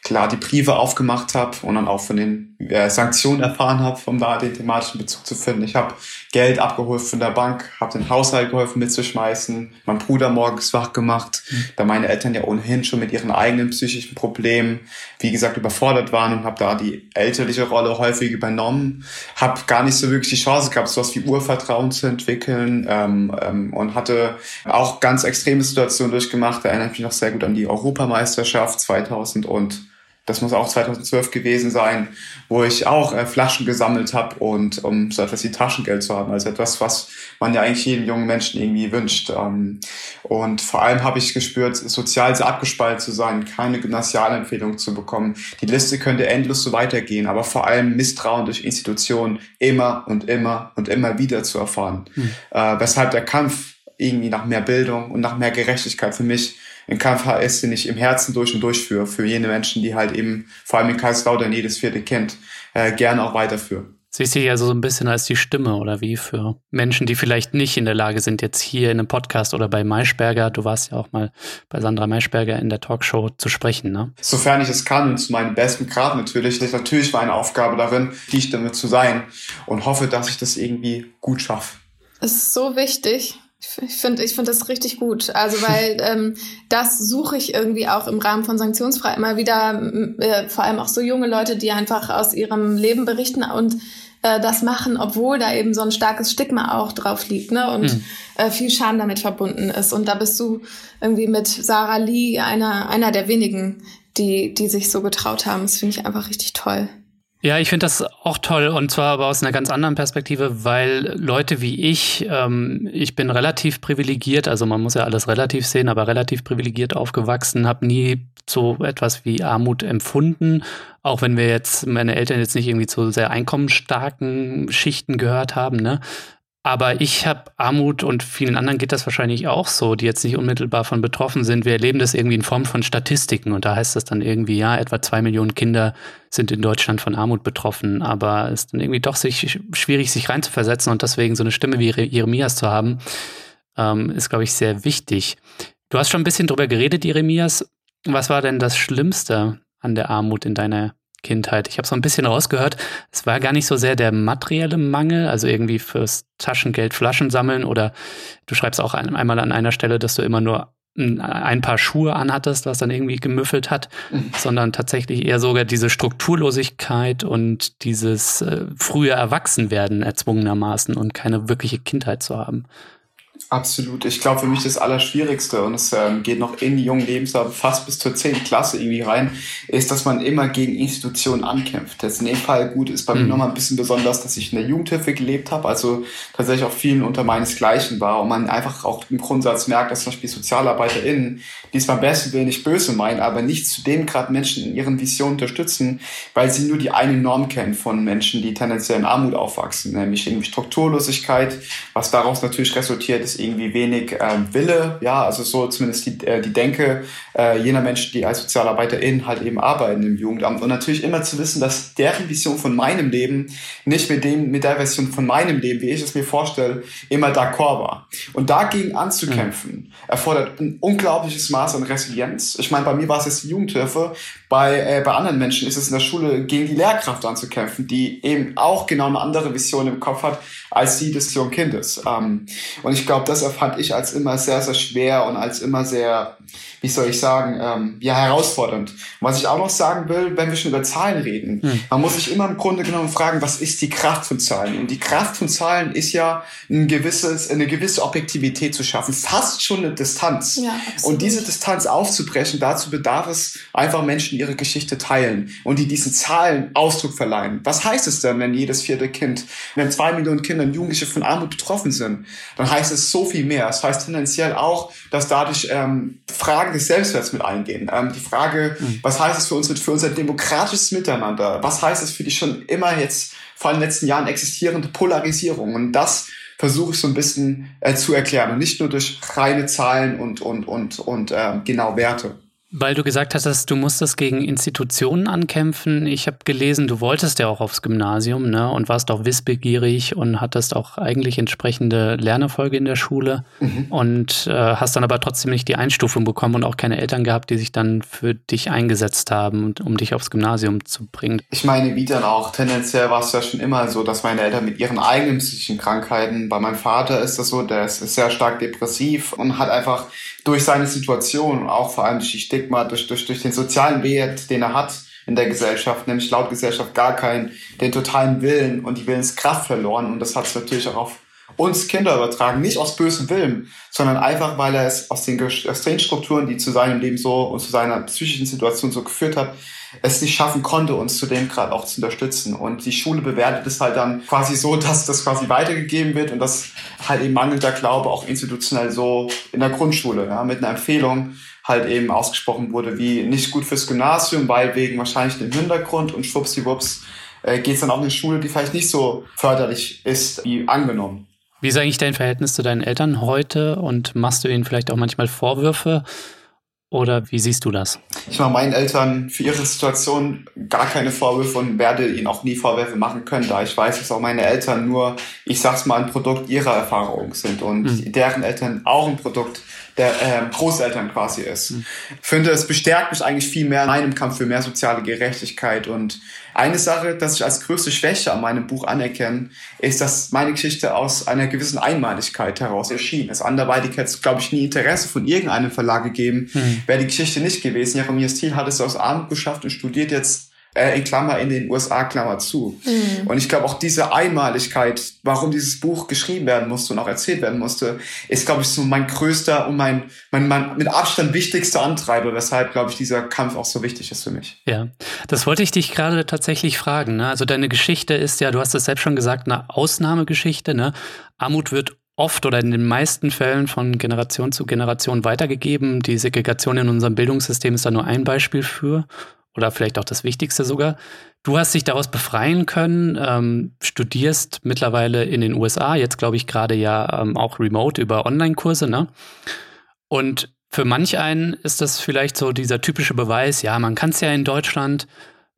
klar die Briefe aufgemacht habe und dann auch von den äh, Sanktionen erfahren habe, um da den thematischen Bezug zu finden. Ich habe Geld abgeholt von der Bank, habe den Haushalt geholfen mitzuschmeißen, mein Bruder morgens wach gemacht, da meine Eltern ja ohnehin schon mit ihren eigenen psychischen Problemen, wie gesagt, überfordert waren und habe da die elterliche Rolle häufig übernommen, habe gar nicht so wirklich die Chance gehabt, sowas wie Urvertrauen zu entwickeln ähm, ähm, und hatte auch ganz extreme Situationen durchgemacht. Da erinnere ich mich noch sehr gut an die Europameisterschaft 2000 und das muss auch 2012 gewesen sein, wo ich auch äh, Flaschen gesammelt habe und um so etwas wie Taschengeld zu haben, also etwas, was man ja eigentlich jedem jungen Menschen irgendwie wünscht. Ähm, und vor allem habe ich gespürt, sozial sehr abgespalten zu sein, keine Gymnasialempfehlung zu bekommen. Die Liste könnte endlos so weitergehen, aber vor allem Misstrauen durch Institutionen immer und immer und immer wieder zu erfahren. Mhm. Äh, weshalb der Kampf irgendwie nach mehr Bildung und nach mehr Gerechtigkeit für mich in KFHS, den ich im Herzen durch und durch führe, für jene Menschen, die halt eben vor allem in Kaiserslautern jedes vierte kennt, äh, gerne auch weiterführen.
Siehst du ja so ein bisschen als die Stimme oder wie für Menschen, die vielleicht nicht in der Lage sind, jetzt hier in einem Podcast oder bei Maischberger, du warst ja auch mal bei Sandra Maischberger in der Talkshow zu sprechen, ne?
Sofern ich es kann und zu meinem besten Grad natürlich. Das ist natürlich meine Aufgabe darin, die Stimme zu sein und hoffe, dass ich das irgendwie gut schaffe.
Es ist so wichtig, ich finde ich finde das richtig gut. Also weil ähm, das suche ich irgendwie auch im Rahmen von Sanktionsfrei immer wieder, äh, vor allem auch so junge Leute, die einfach aus ihrem Leben berichten und äh, das machen, obwohl da eben so ein starkes Stigma auch drauf liegt, ne? Und mhm. äh, viel Scham damit verbunden ist. Und da bist du irgendwie mit Sarah Lee einer, einer der wenigen, die, die sich so getraut haben. Das finde ich einfach richtig toll.
Ja, ich finde das auch toll und zwar aber aus einer ganz anderen Perspektive, weil Leute wie ich, ähm, ich bin relativ privilegiert, also man muss ja alles relativ sehen, aber relativ privilegiert aufgewachsen, habe nie so etwas wie Armut empfunden, auch wenn wir jetzt meine Eltern jetzt nicht irgendwie zu sehr einkommensstarken Schichten gehört haben, ne? Aber ich habe Armut und vielen anderen geht das wahrscheinlich auch so, die jetzt nicht unmittelbar von betroffen sind. Wir erleben das irgendwie in Form von Statistiken und da heißt das dann irgendwie, ja, etwa zwei Millionen Kinder sind in Deutschland von Armut betroffen. Aber es ist dann irgendwie doch sich, schwierig, sich reinzuversetzen und deswegen so eine Stimme wie Jeremias zu haben, ähm, ist, glaube ich, sehr wichtig. Du hast schon ein bisschen drüber geredet, Jeremias. Was war denn das Schlimmste an der Armut in deiner Kindheit. Ich habe so ein bisschen rausgehört, es war gar nicht so sehr der materielle Mangel, also irgendwie fürs Taschengeld Flaschen sammeln oder du schreibst auch ein, einmal an einer Stelle, dass du immer nur ein paar Schuhe anhattest, was dann irgendwie gemüffelt hat, mhm. sondern tatsächlich eher sogar diese Strukturlosigkeit und dieses äh, frühe Erwachsenwerden erzwungenermaßen und keine wirkliche Kindheit zu haben.
Absolut. Ich glaube, für mich das Allerschwierigste, und es ähm, geht noch in die jungen Lebensjahr fast bis zur 10. Klasse irgendwie rein, ist, dass man immer gegen Institutionen ankämpft. Jetzt in dem Fall gut ist bei mhm. mir nochmal ein bisschen besonders, dass ich in der Jugendhilfe gelebt habe, also tatsächlich auch vielen unter meinesgleichen war und man einfach auch im Grundsatz merkt, dass zum Beispiel SozialarbeiterInnen, die es beim besten Willen nicht böse meinen, aber nicht zudem gerade Menschen in ihren Visionen unterstützen, weil sie nur die eine Norm kennen von Menschen, die tendenziell in Armut aufwachsen, nämlich irgendwie Strukturlosigkeit, was daraus natürlich resultiert, ist irgendwie wenig ähm, Wille, ja, also so zumindest die, äh, die Denke äh, jener Menschen, die als SozialarbeiterInnen halt eben arbeiten im Jugendamt. Und natürlich immer zu wissen, dass deren Vision von meinem Leben nicht mit dem, mit der Version von meinem Leben, wie ich es mir vorstelle, immer d'accord war. Und dagegen anzukämpfen, mhm. erfordert ein unglaubliches Maß an Resilienz. Ich meine, bei mir war es jetzt die Jugendhilfe, bei, äh, bei anderen Menschen ist es in der Schule, gegen die Lehrkraft anzukämpfen, die eben auch genau eine andere Vision im Kopf hat, als die des jungen Kindes. Ähm, und ich glaube, das erfand ich als immer sehr, sehr schwer und als immer sehr, wie soll ich sagen, ähm, ja, herausfordernd. was ich auch noch sagen will, wenn wir schon über Zahlen reden, hm. man muss sich immer im Grunde genommen fragen, was ist die Kraft von Zahlen? Und die Kraft von Zahlen ist ja ein gewisses, eine gewisse Objektivität zu schaffen, fast schon eine Distanz. Ja, und diese Distanz aufzubrechen, dazu bedarf es einfach Menschen, die ihre Geschichte teilen und die diesen Zahlen Ausdruck verleihen. Was heißt es denn, wenn jedes vierte Kind, wenn zwei Millionen Kinder und Jugendliche von Armut betroffen sind? Dann heißt es so viel mehr. Es das heißt tendenziell auch, dass dadurch ähm, Fragen des Selbstwerts mit eingehen. Ähm, die Frage, mhm. was heißt es für uns, für unser demokratisches Miteinander? Was heißt es für die schon immer jetzt, vor den letzten Jahren existierende Polarisierung? Und das versuche ich so ein bisschen äh, zu erklären und nicht nur durch reine Zahlen und, und, und, und äh, genau Werte.
Weil du gesagt hast, du musstest gegen Institutionen ankämpfen. Ich habe gelesen, du wolltest ja auch aufs Gymnasium ne, und warst auch wissbegierig und hattest auch eigentlich entsprechende Lernerfolge in der Schule mhm. und äh, hast dann aber trotzdem nicht die Einstufung bekommen und auch keine Eltern gehabt, die sich dann für dich eingesetzt haben, um dich aufs Gymnasium zu bringen.
Ich meine, wie dann auch, tendenziell war es ja schon immer so, dass meine Eltern mit ihren eigenen psychischen Krankheiten, bei meinem Vater ist das so, der ist sehr stark depressiv und hat einfach durch seine Situation, auch vor allem durch die Stigma, durch, durch, durch den sozialen Wert, den er hat in der Gesellschaft, nämlich laut Gesellschaft gar keinen, den totalen Willen und die Willenskraft verloren. Und das hat es natürlich auch auf uns Kinder übertragen, nicht aus bösem Willen, sondern einfach, weil er es aus den, aus den Strukturen, die zu seinem Leben so und zu seiner psychischen Situation so geführt hat, es nicht schaffen konnte, uns zu dem Grad auch zu unterstützen. Und die Schule bewertet es halt dann quasi so, dass das quasi weitergegeben wird und das halt eben mangelnder Glaube auch institutionell so in der Grundschule, ja, mit einer Empfehlung halt eben ausgesprochen wurde, wie nicht gut fürs Gymnasium, weil wegen wahrscheinlich dem Hintergrund und schwuppsiwupps äh, geht es dann auch in eine Schule, die vielleicht nicht so förderlich ist wie angenommen.
Wie ist eigentlich dein Verhältnis zu deinen Eltern heute und machst du ihnen vielleicht auch manchmal Vorwürfe? Oder wie siehst du das?
Ich mache meinen Eltern für ihre Situation gar keine Vorwürfe und werde ihnen auch nie Vorwürfe machen können, da ich weiß, dass auch meine Eltern nur, ich sag's mal, ein Produkt ihrer Erfahrung sind und mhm. deren Eltern auch ein Produkt der äh, Großeltern quasi ist. Mhm. Ich finde, es bestärkt mich eigentlich viel mehr in meinem Kampf für mehr soziale Gerechtigkeit. Und eine Sache, dass ich als größte Schwäche an meinem Buch anerkenne, ist, dass meine Geschichte aus einer gewissen Einmaligkeit heraus erschien. Es anderweitig hätte es, glaube ich, nie Interesse von irgendeinem Verlag gegeben, mhm. wäre die Geschichte nicht gewesen. Jeremias Thiel hat es aus Armut geschafft und studiert jetzt äh, in Klammer in den USA, Klammer zu. Mhm. Und ich glaube auch diese Einmaligkeit, warum dieses Buch geschrieben werden musste und auch erzählt werden musste, ist, glaube ich, so mein größter und mein, mein, mein mit Abstand wichtigster Antreiber, weshalb, glaube ich, dieser Kampf auch so wichtig ist für mich.
Ja, das wollte ich dich gerade tatsächlich fragen. Ne? Also deine Geschichte ist ja, du hast es selbst schon gesagt, eine Ausnahmegeschichte. Ne? Armut wird oft oder in den meisten Fällen von Generation zu Generation weitergegeben. Die Segregation in unserem Bildungssystem ist da nur ein Beispiel für oder vielleicht auch das Wichtigste sogar. Du hast dich daraus befreien können, ähm, studierst mittlerweile in den USA, jetzt glaube ich gerade ja ähm, auch remote über Online-Kurse, ne? Und für manch einen ist das vielleicht so dieser typische Beweis, ja, man kann es ja in Deutschland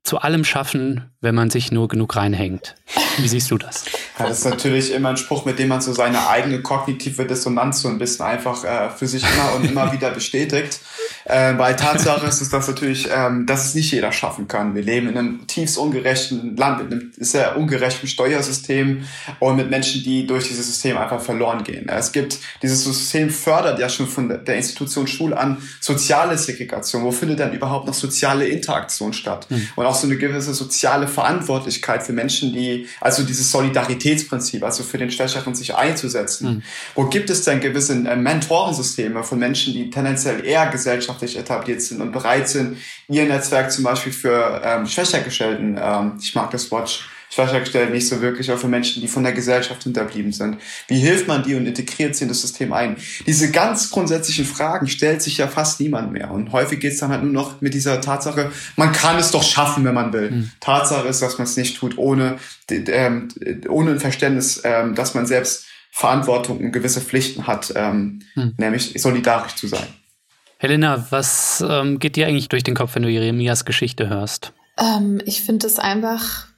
zu allem schaffen, wenn man sich nur genug reinhängt. Wie siehst du das?
Das ist natürlich immer ein Spruch, mit dem man so seine eigene kognitive Dissonanz so ein bisschen einfach äh, für sich immer und immer wieder bestätigt. Äh, weil Tatsache ist es, dass natürlich, ähm, dass es nicht jeder schaffen kann. Wir leben in einem tiefst ungerechten Land mit einem sehr ungerechten Steuersystem und mit Menschen, die durch dieses System einfach verloren gehen. Es gibt, dieses System fördert ja schon von der Institution Schule an soziale Segregation. Wo findet denn überhaupt noch soziale Interaktion statt? Mhm. Und auch so eine gewisse soziale Verantwortlichkeit für Menschen, die, also dieses Solidaritätsprinzip, also für den Schwächeren sich einzusetzen. Mhm. Wo gibt es denn gewisse äh, Mentorensysteme von Menschen, die tendenziell eher gesellschaftlich etabliert sind und bereit sind, ihr Netzwerk zum Beispiel für ähm, Schwächergestellten, ähm, ich mag das Wort Schwächergestellt nicht so wirklich, auch für Menschen, die von der Gesellschaft hinterblieben sind. Wie hilft man die und integriert sie in das System ein? Diese ganz grundsätzlichen Fragen stellt sich ja fast niemand mehr. Und häufig geht es dann halt nur noch mit dieser Tatsache, man kann es doch schaffen, wenn man will. Mhm. Tatsache ist, dass man es nicht tut, ohne, ähm, ohne ein Verständnis, ähm, dass man selbst Verantwortung und gewisse Pflichten hat, ähm, hm. nämlich solidarisch zu sein.
Helena, was ähm, geht dir eigentlich durch den Kopf, wenn du Jeremias Geschichte hörst?
Ähm, ich finde es einfach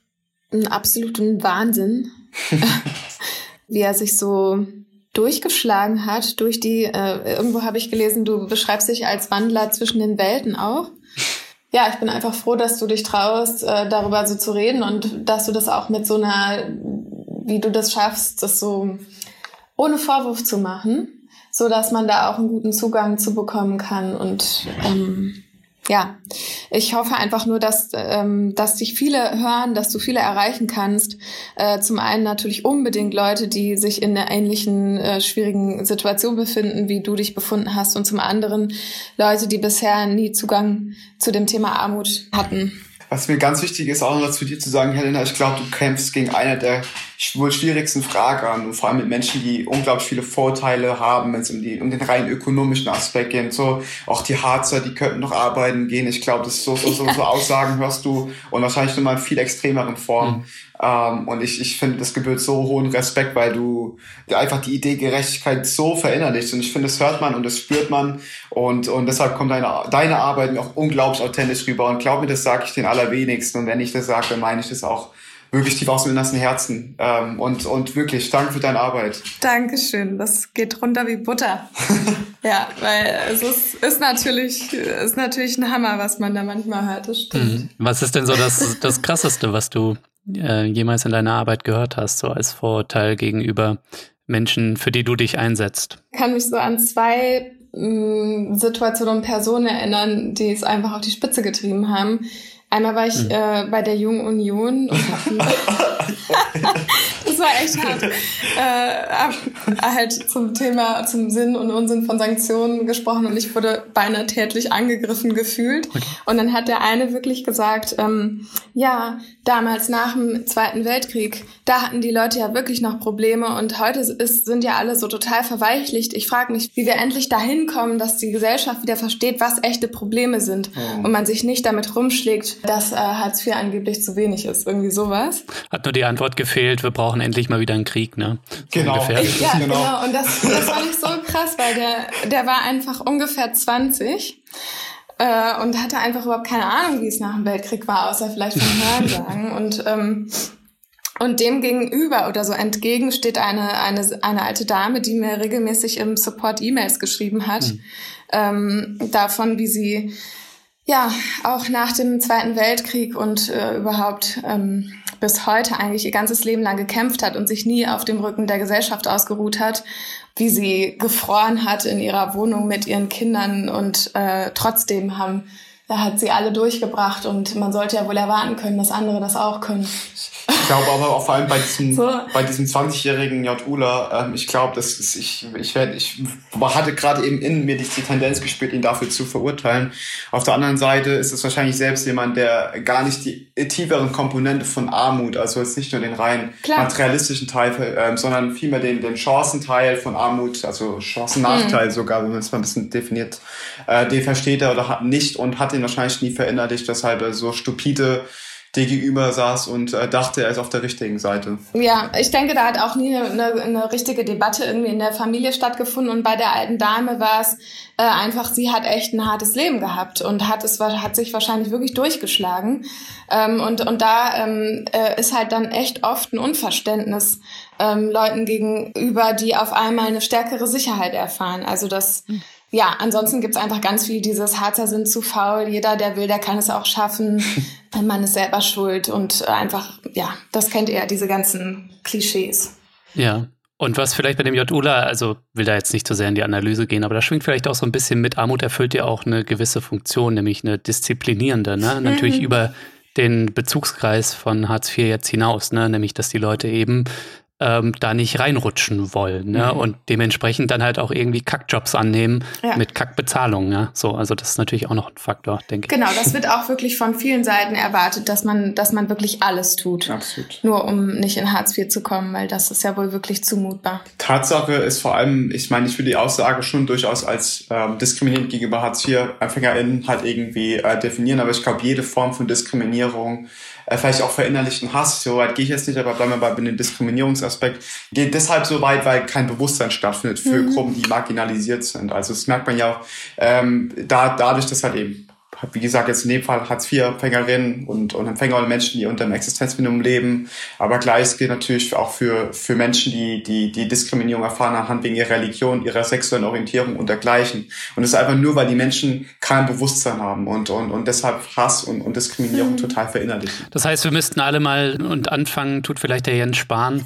einen absoluten Wahnsinn, wie er sich so durchgeschlagen hat durch die, äh, irgendwo habe ich gelesen, du beschreibst dich als Wandler zwischen den Welten auch. Ja, ich bin einfach froh, dass du dich traust, äh, darüber so zu reden und dass du das auch mit so einer, wie du das schaffst, das so ohne Vorwurf zu machen, so dass man da auch einen guten Zugang zu bekommen kann und ähm, ja, ich hoffe einfach nur, dass, ähm, dass dich viele hören, dass du viele erreichen kannst. Äh, zum einen natürlich unbedingt Leute, die sich in einer ähnlichen äh, schwierigen Situation befinden, wie du dich befunden hast. Und zum anderen Leute, die bisher nie Zugang zu dem Thema Armut hatten.
Was mir ganz wichtig ist, auch noch zu dir zu sagen, Helena, ich glaube, du kämpfst gegen eine der wohl schwierigsten Fragen an und vor allem mit Menschen, die unglaublich viele Vorteile haben, wenn es um, die, um den rein ökonomischen Aspekt geht. So, auch die Harzer, die könnten noch arbeiten gehen. Ich glaube, das ist so, so, so, so Aussagen hörst du und wahrscheinlich nochmal in viel extremeren Formen. Mhm. Ähm, und ich, ich finde, das gebührt so hohen Respekt, weil du einfach die Idee Gerechtigkeit so verinnerlichst. Und ich finde, das hört man und das spürt man. Und, und deshalb kommt deine, deine Arbeit mir auch unglaublich authentisch rüber. Und glaub mir, das sage ich den allerwenigsten. Und wenn ich das sage, dann meine ich das auch wirklich tief aus dem innersten Herzen. Ähm, und, und wirklich, danke für deine Arbeit.
Dankeschön. Das geht runter wie Butter. ja, weil es ist, ist, natürlich, ist natürlich ein Hammer, was man da manchmal hört. Das stimmt. Mhm.
Was ist denn so das, das Krasseste, was du äh, jemals in deiner Arbeit gehört hast, so als Vorurteil gegenüber Menschen, für die du dich einsetzt?
Ich kann mich so an zwei mh, mm, Situationen und Personen erinnern, die es einfach auf die Spitze getrieben haben. Einmal war ich hm. äh, bei der Jungen Union und war echt hart. Äh, halt zum Thema, zum Sinn und Unsinn von Sanktionen gesprochen und ich wurde beinahe tätlich angegriffen gefühlt. Okay. Und dann hat der eine wirklich gesagt, ähm, ja, damals nach dem Zweiten Weltkrieg, da hatten die Leute ja wirklich noch Probleme und heute ist, sind ja alle so total verweichlicht. Ich frage mich, wie wir endlich dahin kommen, dass die Gesellschaft wieder versteht, was echte Probleme sind oh. und man sich nicht damit rumschlägt, dass äh, Hartz IV angeblich zu wenig ist. Irgendwie sowas.
Hat nur die Antwort gefehlt, wir brauchen endlich mal wieder einen Krieg, ne?
So genau.
Ich, ja, genau. genau. Und das, das fand ich so krass, weil der, der war einfach ungefähr 20 äh, und hatte einfach überhaupt keine Ahnung, wie es nach dem Weltkrieg war, außer vielleicht von Hörensagen. und ähm, und dem gegenüber oder so entgegen steht eine, eine, eine alte Dame, die mir regelmäßig im Support E-Mails geschrieben hat, mhm. ähm, davon, wie sie ja auch nach dem Zweiten Weltkrieg und äh, überhaupt ähm, bis heute eigentlich ihr ganzes Leben lang gekämpft hat und sich nie auf dem Rücken der Gesellschaft ausgeruht hat, wie sie gefroren hat in ihrer Wohnung mit ihren Kindern und äh, trotzdem haben da hat sie alle durchgebracht und man sollte ja wohl erwarten können, dass andere das auch können.
Ich glaube aber auch vor allem bei diesem, so. bei diesem 20-jährigen J. Ula, ähm, ich glaube, dass ist, ich, ich werde, ich hatte gerade eben in mir die Tendenz gespürt, ihn dafür zu verurteilen. Auf der anderen Seite ist es wahrscheinlich selbst jemand, der gar nicht die tieferen Komponente von Armut, also jetzt nicht nur den rein Klar. materialistischen Teil, ähm, sondern vielmehr den, den Chancenteil von Armut, also Chancennachteil mhm. sogar, wenn man es mal ein bisschen definiert, äh, den versteht er oder hat nicht und hat ihn wahrscheinlich nie verinnerlicht, weshalb er so stupide dir gegenüber saß und äh, dachte, er ist auf der richtigen Seite.
Ja, ich denke, da hat auch nie eine, eine richtige Debatte irgendwie in der Familie stattgefunden und bei der alten Dame war es äh, einfach, sie hat echt ein hartes Leben gehabt und hat es hat sich wahrscheinlich wirklich durchgeschlagen ähm, und und da ähm, äh, ist halt dann echt oft ein Unverständnis ähm, Leuten gegenüber, die auf einmal eine stärkere Sicherheit erfahren. Also das ja, ansonsten gibt's einfach ganz viel dieses Harzer sind zu faul. Jeder, der will, der kann es auch schaffen. Man ist selber schuld und einfach, ja, das kennt ihr, diese ganzen Klischees.
Ja. Und was vielleicht bei dem J-Ula, also will da jetzt nicht so sehr in die Analyse gehen, aber da schwingt vielleicht auch so ein bisschen mit, Armut erfüllt ja auch eine gewisse Funktion, nämlich eine disziplinierende, ne? Mhm. Natürlich über den Bezugskreis von Hartz IV jetzt hinaus, ne? nämlich dass die Leute eben ähm, da nicht reinrutschen wollen ne? Mhm. und dementsprechend dann halt auch irgendwie Kackjobs annehmen ja. mit Kackbezahlung. Ne? So, also das ist natürlich auch noch ein Faktor, denke
ich. Genau, das wird auch wirklich von vielen Seiten erwartet, dass man, dass man wirklich alles tut.
Absolut.
Nur um nicht in Hartz IV zu kommen, weil das ist ja wohl wirklich zumutbar.
Tatsache ist vor allem, ich meine, ich will die Aussage schon durchaus als ähm, diskriminierend gegenüber Hartz IV-EmpfängerInnen halt irgendwie äh, definieren, aber ich glaube, jede Form von Diskriminierung äh, vielleicht auch verinnerlichten Hass, so weit gehe ich jetzt nicht, aber bleiben wir bei dem Diskriminierungsaspekt, geht deshalb so weit, weil kein Bewusstsein stattfindet für mhm. Gruppen, die marginalisiert sind. Also das merkt man ja auch ähm, da, dadurch, dass halt eben wie gesagt, jetzt in dem Fall Hartz-IV-Empfängerinnen und, und Empfänger und Menschen, die unter dem Existenzminimum leben. Aber gleiches gilt natürlich auch für, für Menschen, die, die, die Diskriminierung erfahren anhand wegen ihrer Religion, ihrer sexuellen Orientierung und dergleichen. Und das ist einfach nur, weil die Menschen kein Bewusstsein haben und, und, und deshalb Hass und, und Diskriminierung mhm. total verinnerlichen.
Das heißt, wir müssten alle mal und anfangen, tut vielleicht der Jens Spahn,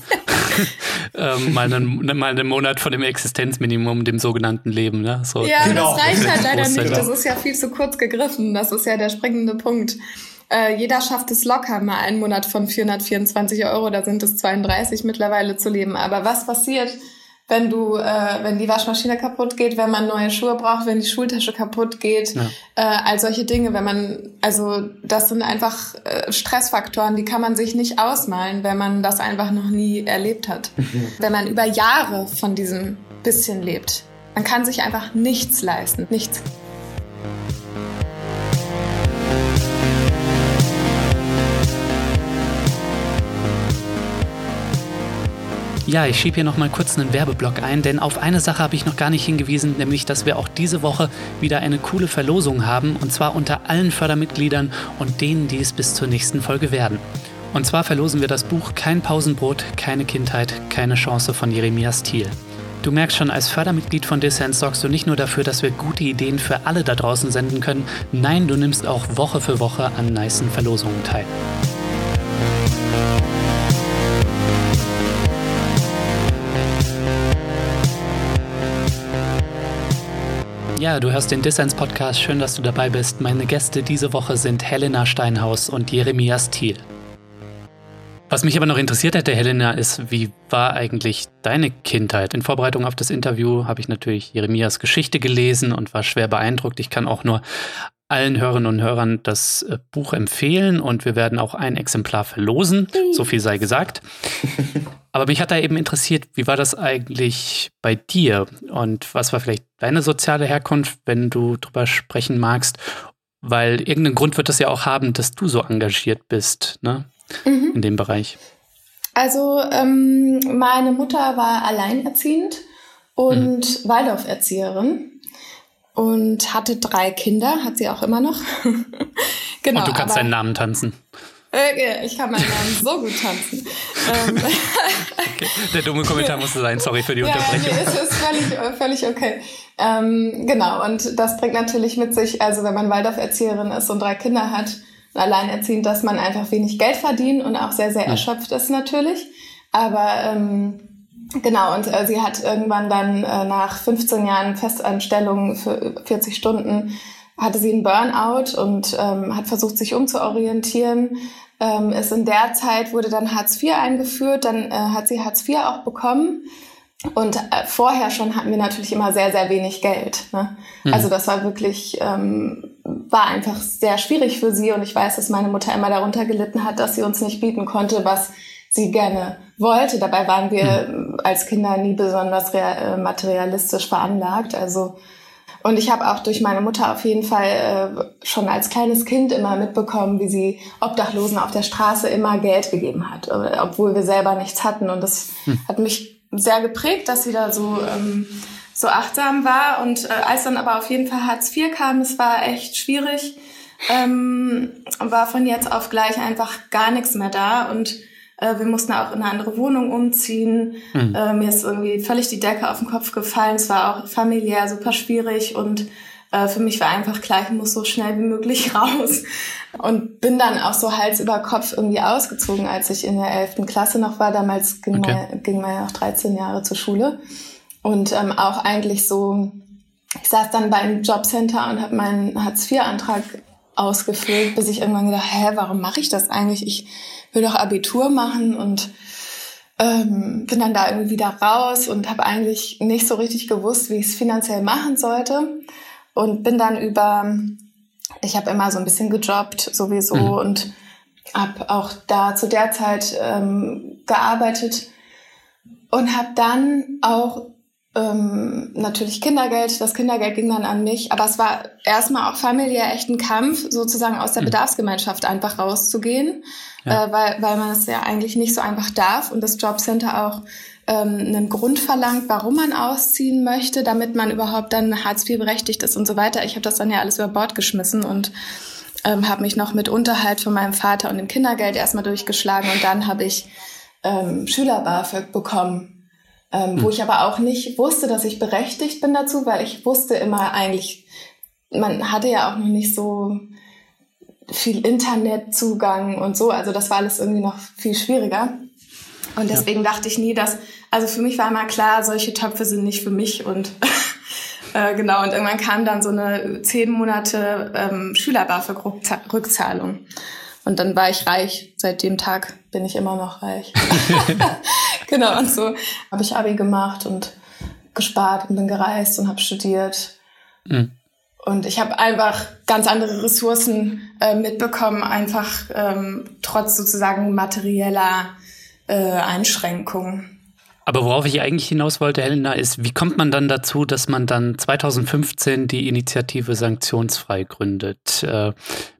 ähm, mal, einen, mal einen Monat von dem Existenzminimum, dem sogenannten Leben. Ne?
So, ja, genau. das reicht halt leider nicht. Das ist ja viel zu kurz gegriffen. Das ist ja der springende Punkt. Äh, jeder schafft es locker, mal einen Monat von 424 Euro, da sind es 32 mittlerweile zu leben. Aber was passiert, wenn du, äh, wenn die Waschmaschine kaputt geht, wenn man neue Schuhe braucht, wenn die Schultasche kaputt geht, ja. äh, all solche Dinge, wenn man, also das sind einfach äh, Stressfaktoren, die kann man sich nicht ausmalen, wenn man das einfach noch nie erlebt hat. wenn man über Jahre von diesem bisschen lebt. Man kann sich einfach nichts leisten, nichts.
Ja, ich schiebe hier noch mal kurz einen Werbeblock ein, denn auf eine Sache habe ich noch gar nicht hingewiesen, nämlich dass wir auch diese Woche wieder eine coole Verlosung haben und zwar unter allen Fördermitgliedern und denen, die es bis zur nächsten Folge werden. Und zwar verlosen wir das Buch Kein Pausenbrot, keine Kindheit, keine Chance von Jeremias Thiel. Du merkst schon, als Fördermitglied von Dissens sorgst du nicht nur dafür, dass wir gute Ideen für alle da draußen senden können, nein, du nimmst auch Woche für Woche an nicen Verlosungen teil. Ja, du hörst den Dissens Podcast. Schön, dass du dabei bist. Meine Gäste diese Woche sind Helena Steinhaus und Jeremias Thiel. Was mich aber noch interessiert hätte, Helena, ist, wie war eigentlich deine Kindheit? In Vorbereitung auf das Interview habe ich natürlich Jeremias Geschichte gelesen und war schwer beeindruckt. Ich kann auch nur allen Hörerinnen und Hörern das äh, Buch empfehlen und wir werden auch ein Exemplar verlosen. So viel sei gesagt. Aber mich hat da eben interessiert, wie war das eigentlich bei dir und was war vielleicht deine soziale Herkunft, wenn du drüber sprechen magst? Weil irgendeinen Grund wird es ja auch haben, dass du so engagiert bist, ne? Mhm. In dem Bereich.
Also ähm, meine Mutter war alleinerziehend und mhm. Waldorferzieherin und hatte drei Kinder, hat sie auch immer noch.
genau. Und du kannst aber, deinen Namen tanzen.
Ich kann meinen Namen so gut tanzen. Ähm,
okay. Der dumme Kommentar musste sein, sorry für die ja, Unterbrechung.
Nee, es ist völlig, völlig okay. Ähm, genau, und das bringt natürlich mit sich, also wenn man Waldorf-Erzieherin ist und drei Kinder hat, alleinerziehend, dass man einfach wenig Geld verdient und auch sehr, sehr erschöpft ist natürlich. Aber ähm, Genau, und äh, sie hat irgendwann dann äh, nach 15 Jahren Festanstellung für 40 Stunden hatte sie einen Burnout und ähm, hat versucht, sich umzuorientieren. Ähm, ist in der Zeit wurde dann Hartz IV eingeführt, dann äh, hat sie Hartz IV auch bekommen. Und äh, vorher schon hatten wir natürlich immer sehr, sehr wenig Geld. Ne? Mhm. Also das war wirklich, ähm, war einfach sehr schwierig für sie. Und ich weiß, dass meine Mutter immer darunter gelitten hat, dass sie uns nicht bieten konnte, was sie gerne wollte. Dabei waren wir mhm. als Kinder nie besonders äh, materialistisch veranlagt. Also und ich habe auch durch meine Mutter auf jeden Fall äh, schon als kleines Kind immer mitbekommen, wie sie Obdachlosen auf der Straße immer Geld gegeben hat, äh, obwohl wir selber nichts hatten. Und das hm. hat mich sehr geprägt, dass sie da so ähm, so achtsam war. Und äh, als dann aber auf jeden Fall Hartz IV kam, es war echt schwierig, ähm, war von jetzt auf gleich einfach gar nichts mehr da und Äh, wir mussten auch in eine andere Wohnung umziehen. Mhm. Äh, mir ist irgendwie völlig die Decke auf den Kopf gefallen. Es war auch familiär super schwierig und äh, für mich war einfach klar, ich muss so schnell wie möglich raus. Und bin dann auch so Hals über Kopf irgendwie ausgezogen, als ich in der 11. Klasse noch war. Damals ging, okay. man, ging man ja auch 13 Jahre zur Schule. Und ähm, auch eigentlich so, ich saß dann beim Jobcenter und habe meinen Hartz-IV-Antrag ausgefüllt, bis ich irgendwann gedacht, hä, warum mache ich das eigentlich? Ich will doch Abitur machen und ähm, bin dann da irgendwie wieder raus und habe eigentlich nicht so richtig gewusst, wie ich es finanziell machen sollte und bin dann über, ich habe immer so ein bisschen gejobbt sowieso mhm. und habe auch da zu der Zeit ähm, gearbeitet und habe dann auch ähm, natürlich Kindergeld. Das Kindergeld ging dann an mich, aber es war erstmal auch familiär echt ein Kampf, sozusagen aus der mhm. Bedarfsgemeinschaft einfach rauszugehen, ja. äh, weil, weil man es ja eigentlich nicht so einfach darf und das Jobcenter auch ähm, einen Grund verlangt, warum man ausziehen möchte, damit man überhaupt dann Hartz IV berechtigt ist und so weiter. Ich habe das dann ja alles über Bord geschmissen und ähm, habe mich noch mit Unterhalt von meinem Vater und dem Kindergeld erstmal durchgeschlagen und dann habe ich ähm, Schüler-BAföG bekommen, ähm, mhm. wo ich aber auch nicht wusste, dass ich berechtigt bin dazu, weil ich wusste immer eigentlich, man hatte ja auch noch nicht so viel Internetzugang und so, also das war alles irgendwie noch viel schwieriger. Und deswegen ja. dachte ich nie, dass, also für mich war immer klar, solche Töpfe sind nicht für mich und äh, genau, und irgendwann kam dann so eine zehn Monate ähm, Schüler-BAföG-Rückzahlung. Und dann war ich reich. Seit dem Tag bin ich immer noch reich. genau, und so habe ich Abi gemacht und gespart und bin gereist und habe studiert. Mhm. Und ich habe einfach ganz andere Ressourcen äh, mitbekommen, einfach ähm, trotz sozusagen materieller äh, Einschränkungen.
Aber worauf ich eigentlich hinaus wollte, Helena, ist, wie kommt man dann dazu, dass man dann 2015 die Initiative Sanktionsfrei gründet, äh,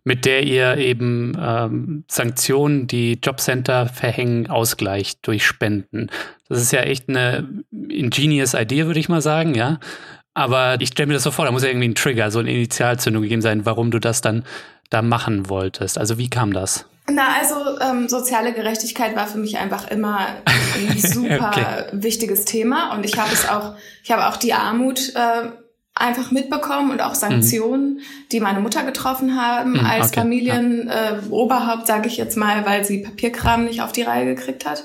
mit der ihr eben ähm, Sanktionen, die Jobcenter verhängen, ausgleicht durch Spenden? Das ist ja echt eine ingenious Idee, würde ich mal sagen, ja. Aber ich stelle mir das so vor, da muss ja irgendwie ein Trigger, so eine Initialzündung gegeben sein, warum du das dann da machen wolltest. Also wie kam das?
Na, also ähm, soziale Gerechtigkeit war für mich einfach immer ein super okay. wichtiges Thema und ich habe es auch, ich habe auch die Armut äh, einfach mitbekommen und auch Sanktionen, mhm. die meine Mutter getroffen haben mhm, als okay. Familienoberhaupt, ja. äh, sage ich jetzt mal, weil sie Papierkram nicht auf die Reihe gekriegt hat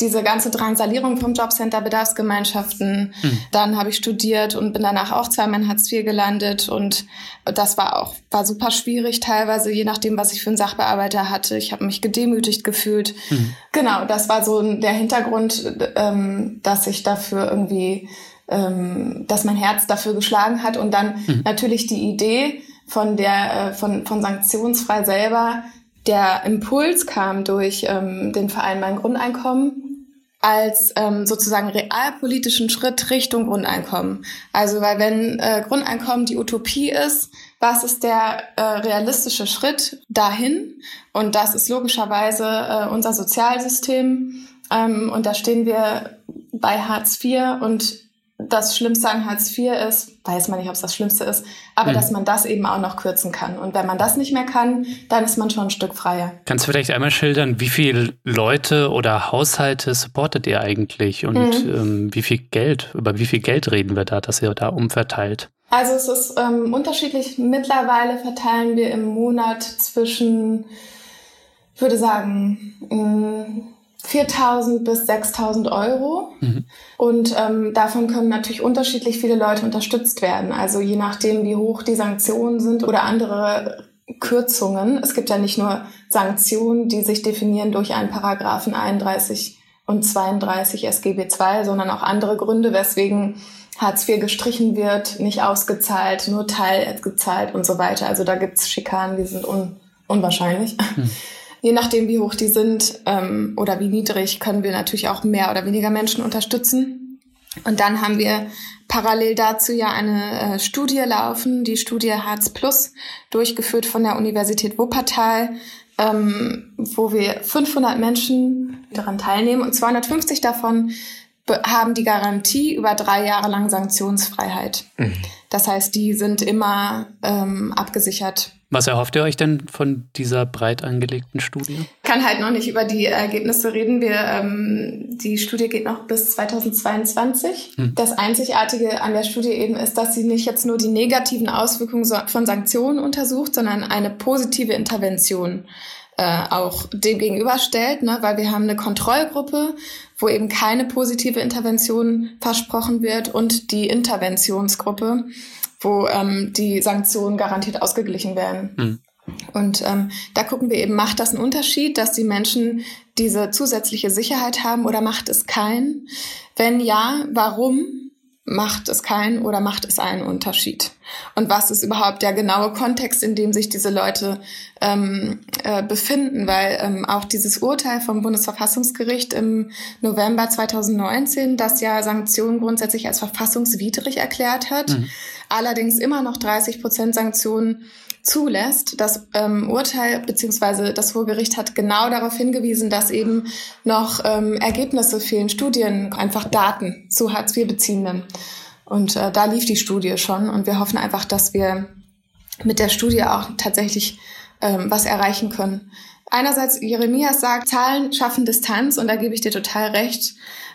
diese ganze Drangsalierung vom Jobcenter, Bedarfsgemeinschaften. Mhm. Dann habe ich studiert und bin danach auch zweimal in Hartz IV gelandet und das war auch war super schwierig teilweise, je nachdem, was ich für einen Sachbearbeiter hatte. Ich habe mich gedemütigt gefühlt. Mhm. Genau, das war so der Hintergrund, ähm, dass ich dafür irgendwie, ähm, dass mein Herz dafür geschlagen hat und dann mhm. natürlich die Idee von der äh, von von sanktionsfrei selber der Impuls kam durch ähm, den Verein Mein Grundeinkommen als ähm, sozusagen realpolitischen Schritt Richtung Grundeinkommen. Also weil wenn äh, Grundeinkommen die Utopie ist, was ist der äh, realistische Schritt dahin? Und das ist logischerweise äh, unser Sozialsystem. Ähm, und da stehen wir bei Hartz IV und das Schlimmste an Hartz IV ist, weiß man nicht, ob es das Schlimmste ist, aber mhm. dass man das eben auch noch kürzen kann. Und wenn man das nicht mehr kann, dann ist man schon ein Stück freier.
Kannst du vielleicht einmal schildern, wie viele Leute oder Haushalte supportet ihr eigentlich und mhm. ähm, wie viel Geld, über wie viel Geld reden wir da, dass ihr da umverteilt?
Also es ist ähm, unterschiedlich. Mittlerweile verteilen wir im Monat zwischen, ich würde sagen, mh, 4.000 bis 6.000 Euro. Mhm. Und ähm, davon können natürlich unterschiedlich viele Leute unterstützt werden. Also je nachdem, wie hoch die Sanktionen sind oder andere Kürzungen. Es gibt ja nicht nur Sanktionen, die sich definieren durch einen Paragraphen 31 und 32 SGB II, sondern auch andere Gründe, weswegen Hartz IV gestrichen wird, nicht ausgezahlt, nur teilgezahlt und so weiter. Also da gibt's Schikanen, die sind un unwahrscheinlich. Mhm. Je nachdem, wie hoch die sind ähm, oder wie niedrig, können wir natürlich auch mehr oder weniger Menschen unterstützen. Und dann haben wir parallel dazu ja eine äh, Studie laufen, die Studie Hartz Plus, durchgeführt von der Universität Wuppertal, ähm, wo wir 500 Menschen daran teilnehmen und 250 davon haben die Garantie über drei Jahre lang Sanktionsfreiheit. Mhm. Das heißt, die sind immer ähm, abgesichert.
Was erhofft ihr euch denn von dieser breit angelegten Studie?
Ich kann halt noch nicht über die Ergebnisse reden. Wir, ähm, die Studie geht noch bis 2022. Hm. Das Einzigartige an der Studie eben ist, dass sie nicht jetzt nur die negativen Auswirkungen von Sanktionen untersucht, sondern eine positive Intervention äh, auch dem gegenüberstellt, ne? weil wir haben eine Kontrollgruppe, wo eben keine positive Intervention versprochen wird und die Interventionsgruppe, wo ähm, die Sanktionen garantiert ausgeglichen werden. Mhm. Und ähm, da gucken wir eben, macht das einen Unterschied, dass die Menschen diese zusätzliche Sicherheit haben oder macht es keinen? Wenn ja, warum? Macht es keinen oder macht es einen Unterschied? Und was ist überhaupt der genaue Kontext, in dem sich diese Leute ähm, äh, befinden? Weil ähm, auch dieses Urteil vom Bundesverfassungsgericht im November 2019, das ja Sanktionen grundsätzlich als verfassungswidrig erklärt hat, mhm. allerdings immer noch 30 Prozent Sanktionen zulässt. Das ähm, Urteil beziehungsweise das Hohe Gericht hat genau darauf hingewiesen, dass eben noch ähm, Ergebnisse fehlen, Studien, einfach Daten zu Hartz-IV-Beziehenden. Und äh, da lief die Studie schon und wir hoffen einfach, dass wir mit der Studie auch tatsächlich ähm, was erreichen können. Einerseits, Jeremias sagt, Zahlen schaffen Distanz und da gebe ich dir total recht.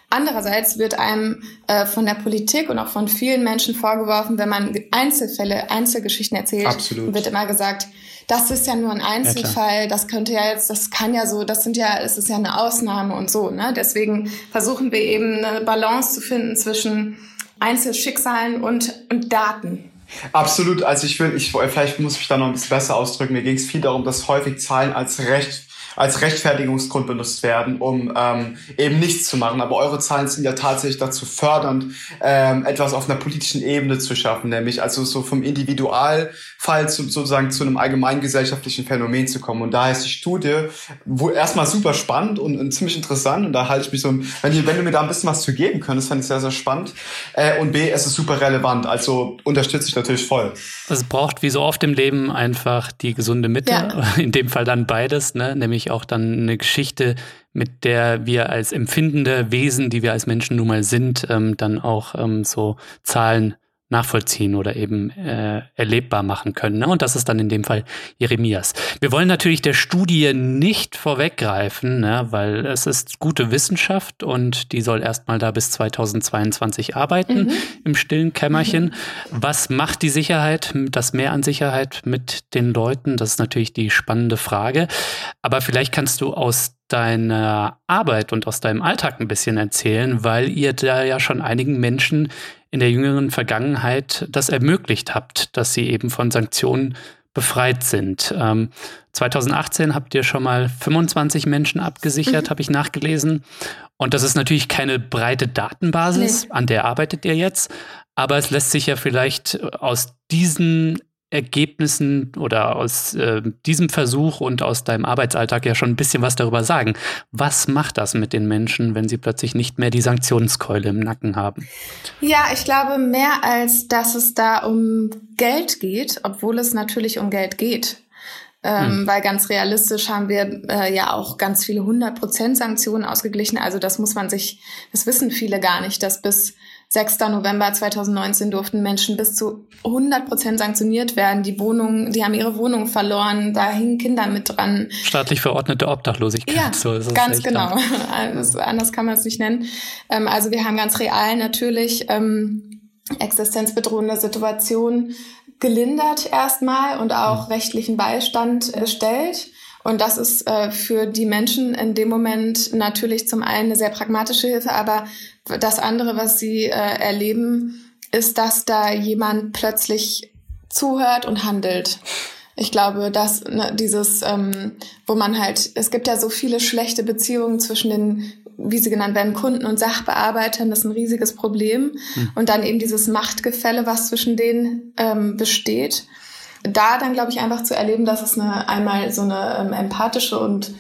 Andererseits wird einem äh, von der Politik und auch von vielen Menschen vorgeworfen, wenn man Einzelfälle, Einzelgeschichten erzählt, Absolut. wird immer gesagt, das ist ja nur ein Einzelfall, ja, das könnte ja jetzt, das kann ja so, das sind ja, es ist ja eine Ausnahme und so. Ne? Deswegen versuchen wir eben eine Balance zu finden zwischen Einzelschicksalen und, und Daten.
Absolut. Also ich will, ich vielleicht muss ich da noch ein bisschen besser ausdrücken. Mir ging es viel darum, dass häufig Zahlen als Recht als Rechtfertigungsgrund benutzt werden, um ähm, eben nichts zu machen. Aber eure Zahlen sind ja tatsächlich dazu fördernd, ähm, etwas auf einer politischen Ebene zu schaffen, nämlich also so vom Individualfall zu, sozusagen zu einem allgemeingesellschaftlichen Phänomen zu kommen. Und da ist die Studie wo erstmal super spannend und, und ziemlich interessant. Und da halte ich mich so, wenn, die, wenn du mir da ein bisschen was zu geben könntest, fände ich sehr, sehr spannend. Äh, und B, es ist super relevant. Also unterstütze ich natürlich voll.
Es braucht wie so oft im Leben einfach die gesunde Mitte. Ja. In dem Fall dann beides, ne? nämlich auch dann eine Geschichte, mit der wir als empfindende Wesen, die wir als Menschen nun mal sind, ähm, dann auch ähm, so Zahlen nachvollziehen oder eben äh, erlebbar machen können. Ne? Und das ist dann in dem Fall Jeremias. Wir wollen natürlich der Studie nicht vorweggreifen, ne? weil es ist gute Wissenschaft und die soll erstmal da bis 2022 arbeiten mhm. im stillen Kämmerchen. Mhm. Was macht die Sicherheit, das Mehr an Sicherheit mit den Leuten? Das ist natürlich die spannende Frage. Aber vielleicht kannst du aus deiner Arbeit und aus deinem Alltag ein bisschen erzählen, weil ihr da ja schon einigen Menschen in der jüngeren Vergangenheit das ermöglicht habt, dass sie eben von Sanktionen befreit sind. Ähm, 2018 habt ihr schon mal 25 Menschen abgesichert, mhm. habe ich nachgelesen. Und das ist natürlich keine breite Datenbasis, nee. an der arbeitet ihr jetzt. Aber es lässt sich ja vielleicht aus diesen Ergebnissen oder aus äh, diesem Versuch und aus deinem Arbeitsalltag ja schon ein bisschen was darüber sagen. Was macht das mit den Menschen, wenn sie plötzlich nicht mehr die Sanktionskeule im Nacken haben?
Ja, ich glaube mehr als, dass es da um Geld geht, obwohl es natürlich um Geld geht. Ähm, hm. Weil ganz realistisch haben wir äh, ja auch ganz viele 100% Sanktionen ausgeglichen. Also das muss man sich, das wissen viele gar nicht, dass bis 6. November 2019 durften Menschen bis zu 100 Prozent sanktioniert werden. Die Wohnungen, die haben ihre Wohnung verloren, da hingen Kinder mit dran.
Staatlich verordnete Obdachlosigkeit.
Ja, so ganz genau. Also, anders kann man es nicht nennen. Ähm, also wir haben ganz real natürlich ähm, existenzbedrohende Situationen gelindert erstmal und auch mhm. rechtlichen Beistand gestellt. Und das ist äh, für die Menschen in dem Moment natürlich zum einen eine sehr pragmatische Hilfe, aber das andere, was sie äh, erleben, ist, dass da jemand plötzlich zuhört und handelt. Ich glaube, dass ne, dieses, ähm, wo man halt, es gibt ja so viele schlechte Beziehungen zwischen den, wie sie genannt werden, Kunden und Sachbearbeitern, das ist ein riesiges Problem. Mhm. Und dann eben dieses Machtgefälle, was zwischen denen ähm, besteht da dann, glaube ich, einfach zu erleben, dass es eine, einmal so eine ähm, empathische und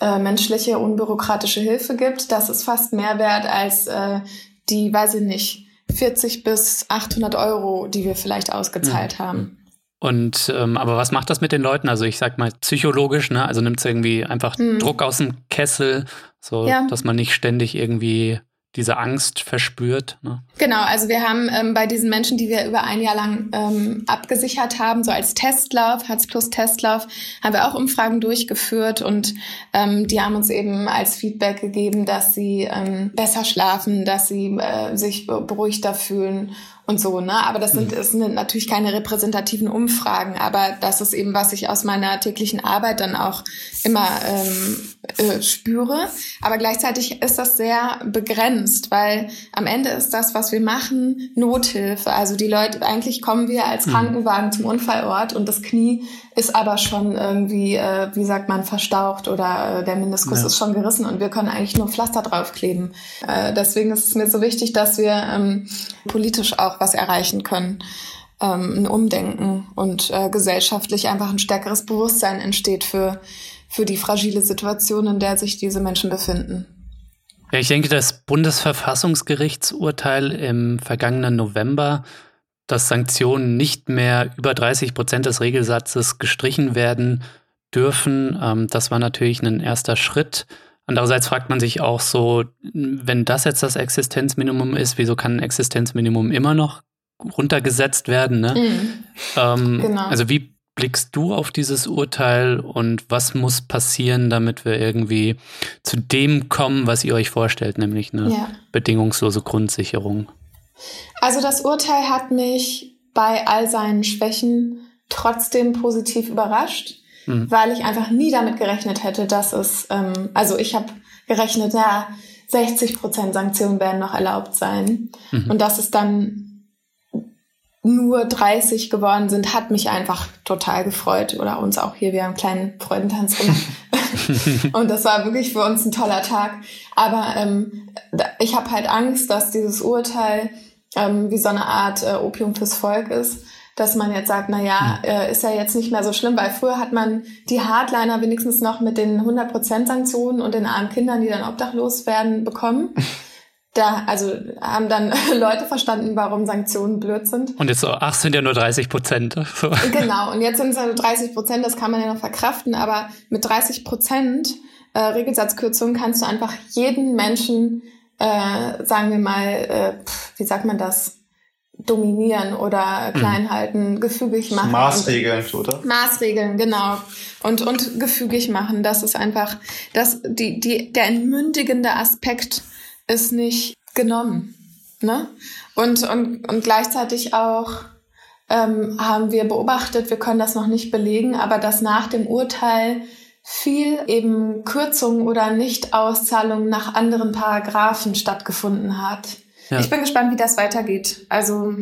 äh, menschliche, unbürokratische Hilfe gibt, das ist fast mehr wert als äh, die, weiß ich nicht, 40 bis 800 Euro, die wir vielleicht ausgezahlt mhm. haben.
Und ähm, aber was macht das mit den Leuten? Also ich sag mal psychologisch, ne? Also nimmt es irgendwie einfach mhm. Druck aus dem Kessel, so ja. dass man nicht ständig irgendwie diese Angst verspürt. Ne?
Genau, also wir haben ähm, bei diesen Menschen, die wir über ein Jahr lang ähm, abgesichert haben, so als Testlauf, Herz plus Testlauf, haben wir auch Umfragen durchgeführt und ähm, die haben uns eben als Feedback gegeben, dass sie ähm, besser schlafen, dass sie äh, sich beruhigter fühlen und so, ne? Aber das sind, das sind natürlich keine repräsentativen Umfragen, aber das ist eben, was ich aus meiner täglichen Arbeit dann auch immer ähm, äh, spüre. Aber gleichzeitig ist das sehr begrenzt, weil am Ende ist das, was wir machen, Nothilfe. Also die Leute, eigentlich kommen wir als mhm. Krankenwagen zum Unfallort und das Knie ist aber schon irgendwie, äh, wie sagt man, verstaucht oder äh, der Meniskus ja. ist schon gerissen und wir können eigentlich nur Pflaster draufkleben. Äh, deswegen ist es mir so wichtig, dass wir ähm, politisch auch was erreichen können. Ähm, ein Umdenken und äh, gesellschaftlich einfach ein stärkeres Bewusstsein entsteht für, für die fragile Situation, in der sich diese Menschen befinden.
Ja, ich denke, das Bundesverfassungsgerichtsurteil im vergangenen November dass Sanktionen nicht mehr über 30 Prozent des Regelsatzes gestrichen werden dürfen. Ähm, das war natürlich ein erster Schritt. Andererseits fragt man sich auch so, wenn das jetzt das Existenzminimum ist, wieso kann ein Existenzminimum immer noch runtergesetzt werden? Ne? Mhm. Ähm, genau. Also wie blickst du auf dieses Urteil und was muss passieren, damit wir irgendwie zu dem kommen, was ihr euch vorstellt, nämlich eine ja. bedingungslose Grundsicherung?
Also das Urteil hat mich bei all seinen Schwächen trotzdem positiv überrascht, mhm. weil ich einfach nie damit gerechnet hätte, dass es, ähm, also ich habe gerechnet, ja, 60 Prozent Sanktionen werden noch erlaubt sein. Mhm. Und dass es dann nur 30 geworden sind, hat mich einfach total gefreut. Oder uns auch hier, wir haben einen kleinen Freudentanz gemacht. und das war wirklich für uns ein toller Tag. Aber ähm, ich habe halt Angst, dass dieses Urteil ähm, wie so eine Art äh, Opium fürs Volk ist, dass man jetzt sagt, na ja, äh, ist ja jetzt nicht mehr so schlimm, weil früher hat man die Hardliner wenigstens noch mit den 100% Sanktionen und den armen Kindern, die dann obdachlos werden, bekommen. Da, also haben dann Leute verstanden, warum Sanktionen blöd sind.
Und jetzt so, ach, sind ja nur 30 Prozent. So.
Genau, und jetzt sind es also 30 Prozent, das kann man ja noch verkraften, aber mit 30 Prozent äh, Regelsatzkürzung kannst du einfach jeden Menschen äh, sagen wir mal, äh, wie sagt man das? Dominieren oder mhm. klein halten, gefügig machen.
Maßregeln, oder?
Maßregeln, genau. Und, und gefügig machen. Das ist einfach, das, die, die, der entmündigende Aspekt ist nicht genommen. Ne? Und, und, und gleichzeitig auch ähm, haben wir beobachtet, wir können das noch nicht belegen, aber dass nach dem Urteil viel eben Kürzungen oder Nichtauszahlungen nach anderen Paragraphen stattgefunden hat. Ja. Ich bin gespannt, wie das weitergeht. Also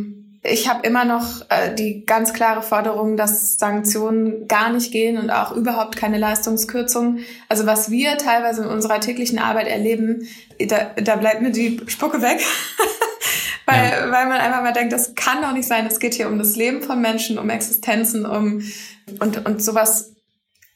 ich habe immer noch äh, die ganz klare Forderung, dass Sanktionen gar nicht gehen und auch überhaupt keine Leistungskürzungen. Also was wir teilweise in unserer täglichen Arbeit erleben, da, da bleibt mir die Spucke weg. weil, ja. weil man einfach mal denkt, das kann doch nicht sein. Es geht hier um das Leben von Menschen, um Existenzen, um und, und sowas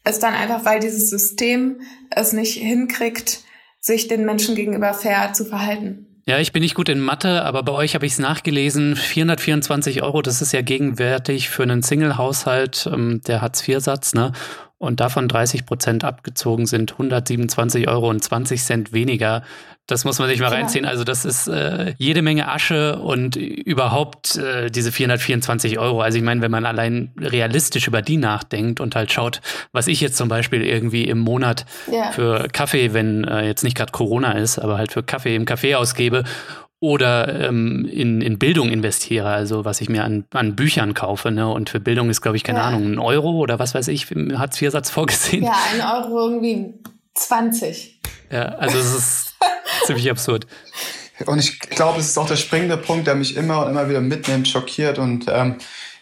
ist dann einfach, weil dieses System es nicht hinkriegt, sich den Menschen gegenüber fair zu verhalten.
Ja, ich bin nicht gut in Mathe, aber bei euch habe ich es nachgelesen. 424 Euro, das ist ja gegenwärtig für einen Single-Haushalt, ähm, der Hartz-IV-Satz, ne? Und davon 30 Prozent abgezogen sind 127 Euro und 20 Cent weniger. Das muss man sich mal ja. reinziehen. Also das ist äh, jede Menge Asche und überhaupt äh, diese 424 Euro. Also ich meine, wenn man allein realistisch über die nachdenkt und halt schaut, was ich jetzt zum Beispiel irgendwie im Monat ja. für Kaffee, wenn äh, jetzt nicht gerade Corona ist, aber halt für Kaffee im Café ausgebe oder ähm, in, in Bildung investiere, also was ich mir an, an Büchern kaufe. Ne? Und für Bildung ist, glaube ich, keine ja. Ahnung, ein Euro oder was weiß ich, Hartz-IV-Satz vorgesehen.
Ja, ein Euro irgendwie 20.
Ja, also es ist ziemlich absurd.
Und ich glaube, es ist auch der springende Punkt, der mich immer und immer wieder mitnimmt, schockiert und ähm,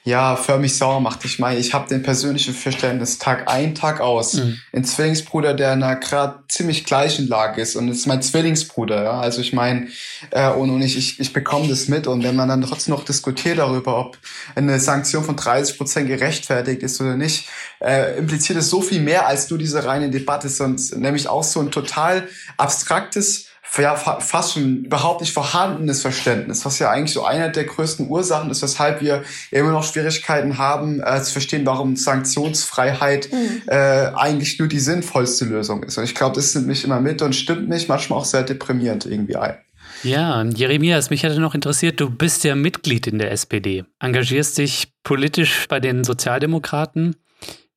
ja, für mich sauer macht. Ich meine, ich habe den persönlichen Verständnis Tag ein, Tag aus. Mhm. Ein Zwillingsbruder, der in einer gerade ziemlich gleichen Lage ist und es ist mein Zwillingsbruder. Ja? Also ich meine, äh, und, und ich, ich, ich bekomme das mit und wenn man dann trotzdem noch diskutiert darüber, ob eine Sanktion von 30 Prozent gerechtfertigt ist oder nicht, äh, impliziert es so viel mehr als nur diese reine Debatte, sondern nämlich auch so ein total abstraktes ja, fast schon überhaupt nicht vorhandenes Verständnis, was ja eigentlich so eine der größten Ursachen ist, weshalb wir immer noch Schwierigkeiten haben, äh, zu verstehen, warum Sanktionsfreiheit mhm. äh, eigentlich nur die sinnvollste Lösung ist. Und ich glaube, das nimmt mich immer mit und stimmt mich manchmal auch sehr deprimierend irgendwie ein.
Ja, Jeremias, mich hätte noch interessiert, du bist ja Mitglied in der SPD, engagierst dich politisch bei den Sozialdemokraten.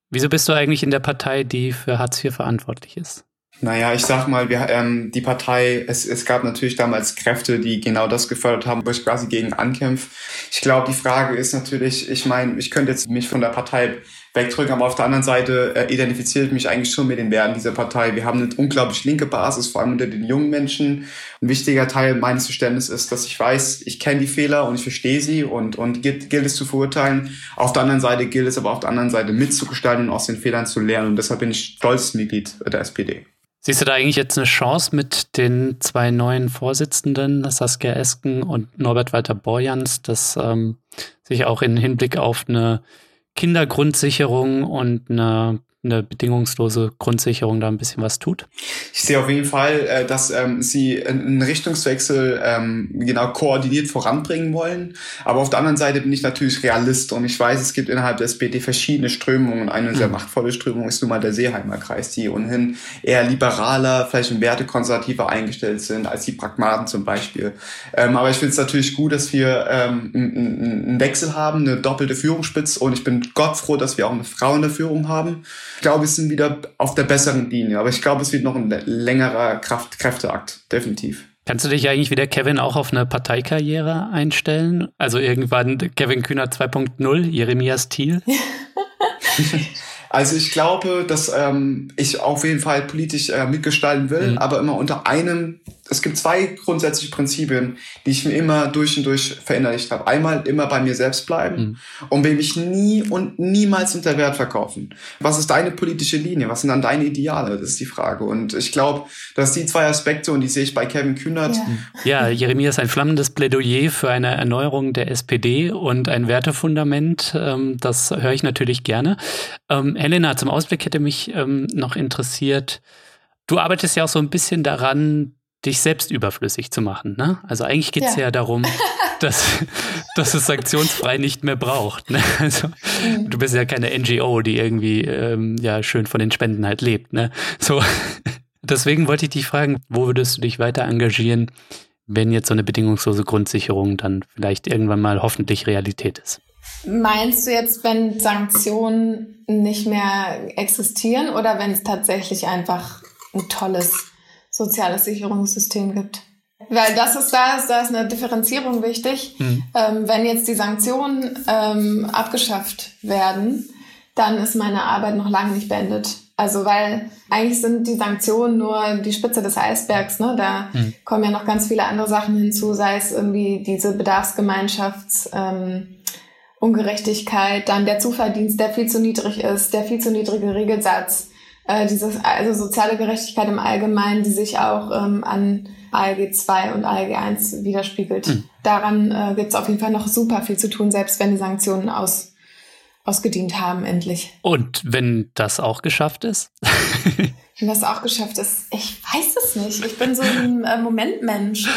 Wieso bist du eigentlich in der Partei, die für Hartz IV verantwortlich ist?
Naja, ich sag mal, wir, ähm, die Partei, es, es gab natürlich damals Kräfte, die genau das gefördert haben, wo ich quasi gegen ankämpfe. Ich glaube, die Frage ist natürlich, ich meine, ich könnte jetzt mich von der Partei wegdrücken, aber auf der anderen Seite äh, identifiziert mich eigentlich schon mit den Werten dieser Partei. Wir haben eine unglaublich linke Basis, vor allem unter den jungen Menschen. Ein wichtiger Teil meines Verständnisses ist, dass ich weiß, ich kenne die Fehler und ich verstehe sie und, und gilt, gilt es zu verurteilen. Auf der anderen Seite gilt es aber auf der anderen Seite mitzugestalten und aus den Fehlern zu lernen. Und deshalb bin ich stolzes Mitglied der SPD.
Siehst du da eigentlich jetzt eine Chance mit den zwei neuen Vorsitzenden, Saskia Esken und Norbert Walter Borjans, dass ähm, sich auch im Hinblick auf eine Kindergrundsicherung und eine eine bedingungslose Grundsicherung da ein bisschen was tut?
Ich sehe auf jeden Fall, äh, dass ähm, sie einen Richtungswechsel ähm, genau koordiniert voranbringen wollen. Aber auf der anderen Seite bin ich natürlich Realist und ich weiß, es gibt innerhalb der SPD verschiedene Strömungen. Eine sehr mhm. machtvolle Strömung ist nun mal der Seeheimer Kreis, die ohnehin eher liberaler, vielleicht in Werte konservativer eingestellt sind als die Pragmaten zum Beispiel. Ähm, aber ich finde es natürlich gut, dass wir ähm, einen Wechsel haben, eine doppelte Führungsspitze und ich bin Gott froh, dass wir auch eine Frau in der Führung haben. Ich glaube, wir sind wieder auf der besseren Linie, aber ich glaube, es wird noch ein längerer Kraft Kräfteakt, definitiv.
Kannst du dich eigentlich wieder, Kevin, auch auf eine Parteikarriere einstellen? Also irgendwann Kevin Kühner 2.0, Jeremias Thiel?
Also ich glaube, dass ähm, ich auf jeden Fall politisch äh, mitgestalten will, mhm. aber immer unter einem es gibt zwei grundsätzliche Prinzipien, die ich mir immer durch und durch verinnerlicht habe. Einmal immer bei mir selbst bleiben mhm. und will mich nie und niemals unter Wert verkaufen. Was ist deine politische Linie? Was sind dann deine Ideale? Das ist die Frage. Und ich glaube, dass die zwei Aspekte, und die sehe ich bei Kevin Kühnert.
Ja, ja Jeremias ein flammendes Plädoyer für eine Erneuerung der SPD und ein Wertefundament. Ähm, das höre ich natürlich gerne. Ähm, Helena, zum Ausblick hätte mich ähm, noch interessiert, Du arbeitest ja auch so ein bisschen daran, dich selbst überflüssig zu machen. Ne? Also eigentlich geht es ja. ja. darum, dass, dass es sanktionsfrei nicht mehr braucht. Ne? Also, mhm. Du bist ja keine NGO, die irgendwie ähm, ja schön von den Spenden halt lebt. Ne? So. Deswegen wollte ich dich fragen, wo würdest du dich weiter engagieren, wenn jetzt so eine bedingungslose Grundsicherung dann vielleicht irgendwann mal hoffentlich Realität ist?
Meinst du jetzt, wenn Sanktionen nicht mehr existieren oder wenn es tatsächlich einfach ein tolles soziales Sicherungssystem gibt. Weil das ist da, ist, da ist eine Differenzierung wichtig. Mhm. Ähm, wenn jetzt die Sanktionen ähm, abgeschafft werden, dann ist meine Arbeit noch lange nicht beendet. Also weil eigentlich sind die Sanktionen nur die Spitze des Eisbergs. Ne? Da mhm. kommen ja noch ganz viele andere Sachen hinzu, sei es irgendwie diese Bedarfsgemeinschafts. Ähm, Ungerechtigkeit, dann der Zuverdienst, der viel zu niedrig ist, der viel zu niedrige Regelsatz, äh, diese also soziale Gerechtigkeit im Allgemeinen, die sich auch ähm, an ALG 2 und ALG 1 widerspiegelt. Mhm. Daran äh, gibt es auf jeden Fall noch super viel zu tun, selbst wenn die Sanktionen aus, ausgedient haben, endlich.
Und wenn das auch geschafft ist?
wenn das auch geschafft ist, ich weiß es nicht. Ich bin so ein äh, Momentmensch.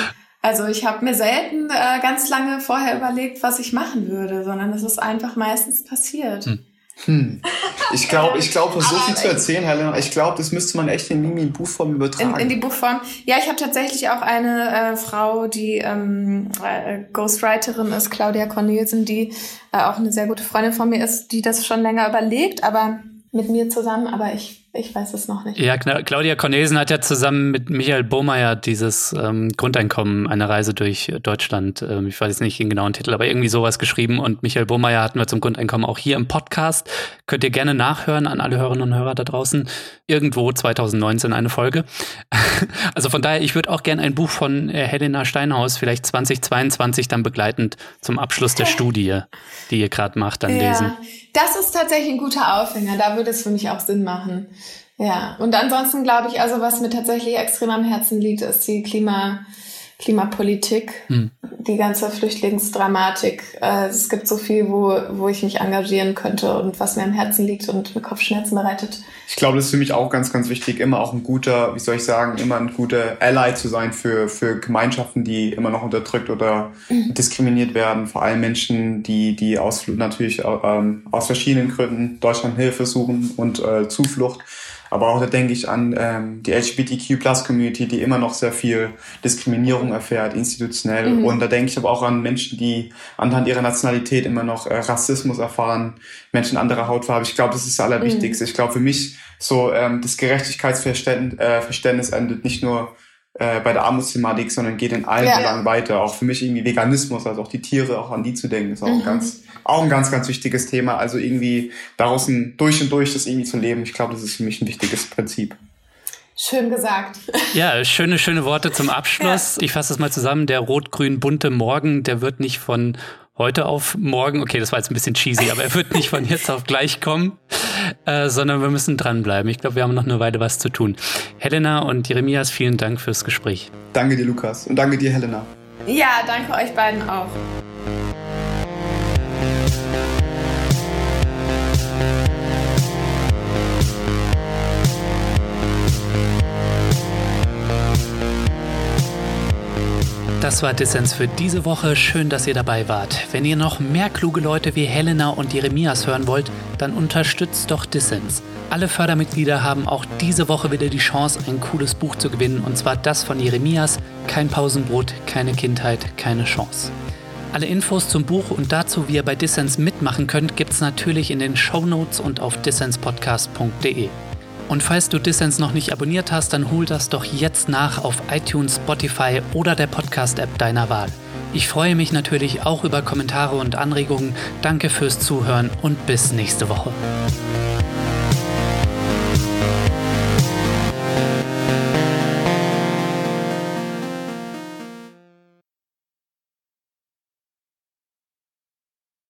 Also ich habe mir selten äh, ganz lange vorher überlegt, was ich machen würde, sondern es ist einfach meistens passiert. Hm.
Hm. Ich glaube, ich glaube, so viel zu erzählen, Helena. Ich glaube, das müsste man echt in Mimi Buchform übertragen.
In, in die Buchform. Ja, ich habe tatsächlich auch eine äh, Frau, die ähm, äh, Ghostwriterin ist, Claudia Cornelsen, die äh, auch eine sehr gute Freundin von mir ist, die das schon länger überlegt, aber mit mir zusammen, aber ich ich weiß es noch nicht.
Ja, Claudia Cornesen hat ja zusammen mit Michael Bohmeier dieses ähm, Grundeinkommen, eine Reise durch Deutschland, ähm, ich weiß jetzt nicht den genauen Titel, aber irgendwie sowas geschrieben. Und Michael Bohmeier hatten wir zum Grundeinkommen auch hier im Podcast. Könnt ihr gerne nachhören an alle Hörerinnen und Hörer da draußen. Irgendwo 2019 eine Folge. also von daher, ich würde auch gerne ein Buch von äh, Helena Steinhaus, vielleicht 2022 dann begleitend zum Abschluss der Studie, die ihr gerade macht, dann ja, lesen.
Das ist tatsächlich ein guter Aufhänger. Da würde es für mich auch Sinn machen. Ja, und ansonsten glaube ich, also was mir tatsächlich extrem am Herzen liegt, ist die Klima, Klimapolitik, hm. die ganze Flüchtlingsdramatik. Äh, es gibt so viel, wo, wo ich mich engagieren könnte und was mir am Herzen liegt und mir Kopfschmerzen bereitet.
Ich glaube, das ist für mich auch ganz, ganz wichtig, immer auch ein guter, wie soll ich sagen, immer ein guter Ally zu sein für, für Gemeinschaften, die immer noch unterdrückt oder mhm. diskriminiert werden. Vor allem Menschen, die, die aus, natürlich ähm, aus verschiedenen Gründen Deutschland Hilfe suchen und äh, Zuflucht. Aber auch da denke ich an ähm, die LGBTQ-Plus-Community, die immer noch sehr viel Diskriminierung erfährt, institutionell. Mhm. Und da denke ich aber auch an Menschen, die anhand ihrer Nationalität immer noch äh, Rassismus erfahren, Menschen anderer Hautfarbe. Ich glaube, das ist das Allerwichtigste. Mhm. Ich glaube, für mich so ähm, das Gerechtigkeitsverständnis äh, Verständnis endet nicht nur äh, bei der Armutsthematik, sondern geht in allen ja. Belangen weiter. Auch für mich irgendwie Veganismus, also auch die Tiere, auch an die zu denken, ist auch mhm. ganz, auch ein ganz, ganz wichtiges Thema. Also irgendwie daraus ein, durch und durch das irgendwie zu leben. Ich glaube, das ist für mich ein wichtiges Prinzip.
Schön gesagt.
Ja, schöne, schöne Worte zum Abschluss. Ja. Ich fasse es mal zusammen. Der rot-grün-bunte Morgen, der wird nicht von heute auf morgen, okay, das war jetzt ein bisschen cheesy, aber er wird nicht von jetzt auf gleich kommen, äh, sondern wir müssen dranbleiben. Ich glaube, wir haben noch eine Weile was zu tun. Helena und Jeremias, vielen Dank fürs Gespräch.
Danke dir, Lukas. Und danke dir, Helena.
Ja, danke euch beiden auch.
Das war Dissens für diese Woche. Schön, dass ihr dabei wart. Wenn ihr noch mehr kluge Leute wie Helena und Jeremias hören wollt, dann unterstützt doch Dissens. Alle Fördermitglieder haben auch diese Woche wieder die Chance, ein cooles Buch zu gewinnen, und zwar das von Jeremias. Kein Pausenbrot, keine Kindheit, keine Chance. Alle Infos zum Buch und dazu, wie ihr bei Dissens mitmachen könnt, gibt's natürlich in den Show Notes und auf dissenspodcast.de. Und falls du Dissens noch nicht abonniert hast, dann hol das doch jetzt nach auf iTunes, Spotify oder der Podcast-App deiner Wahl. Ich freue mich natürlich auch über Kommentare und Anregungen. Danke fürs Zuhören und bis nächste Woche.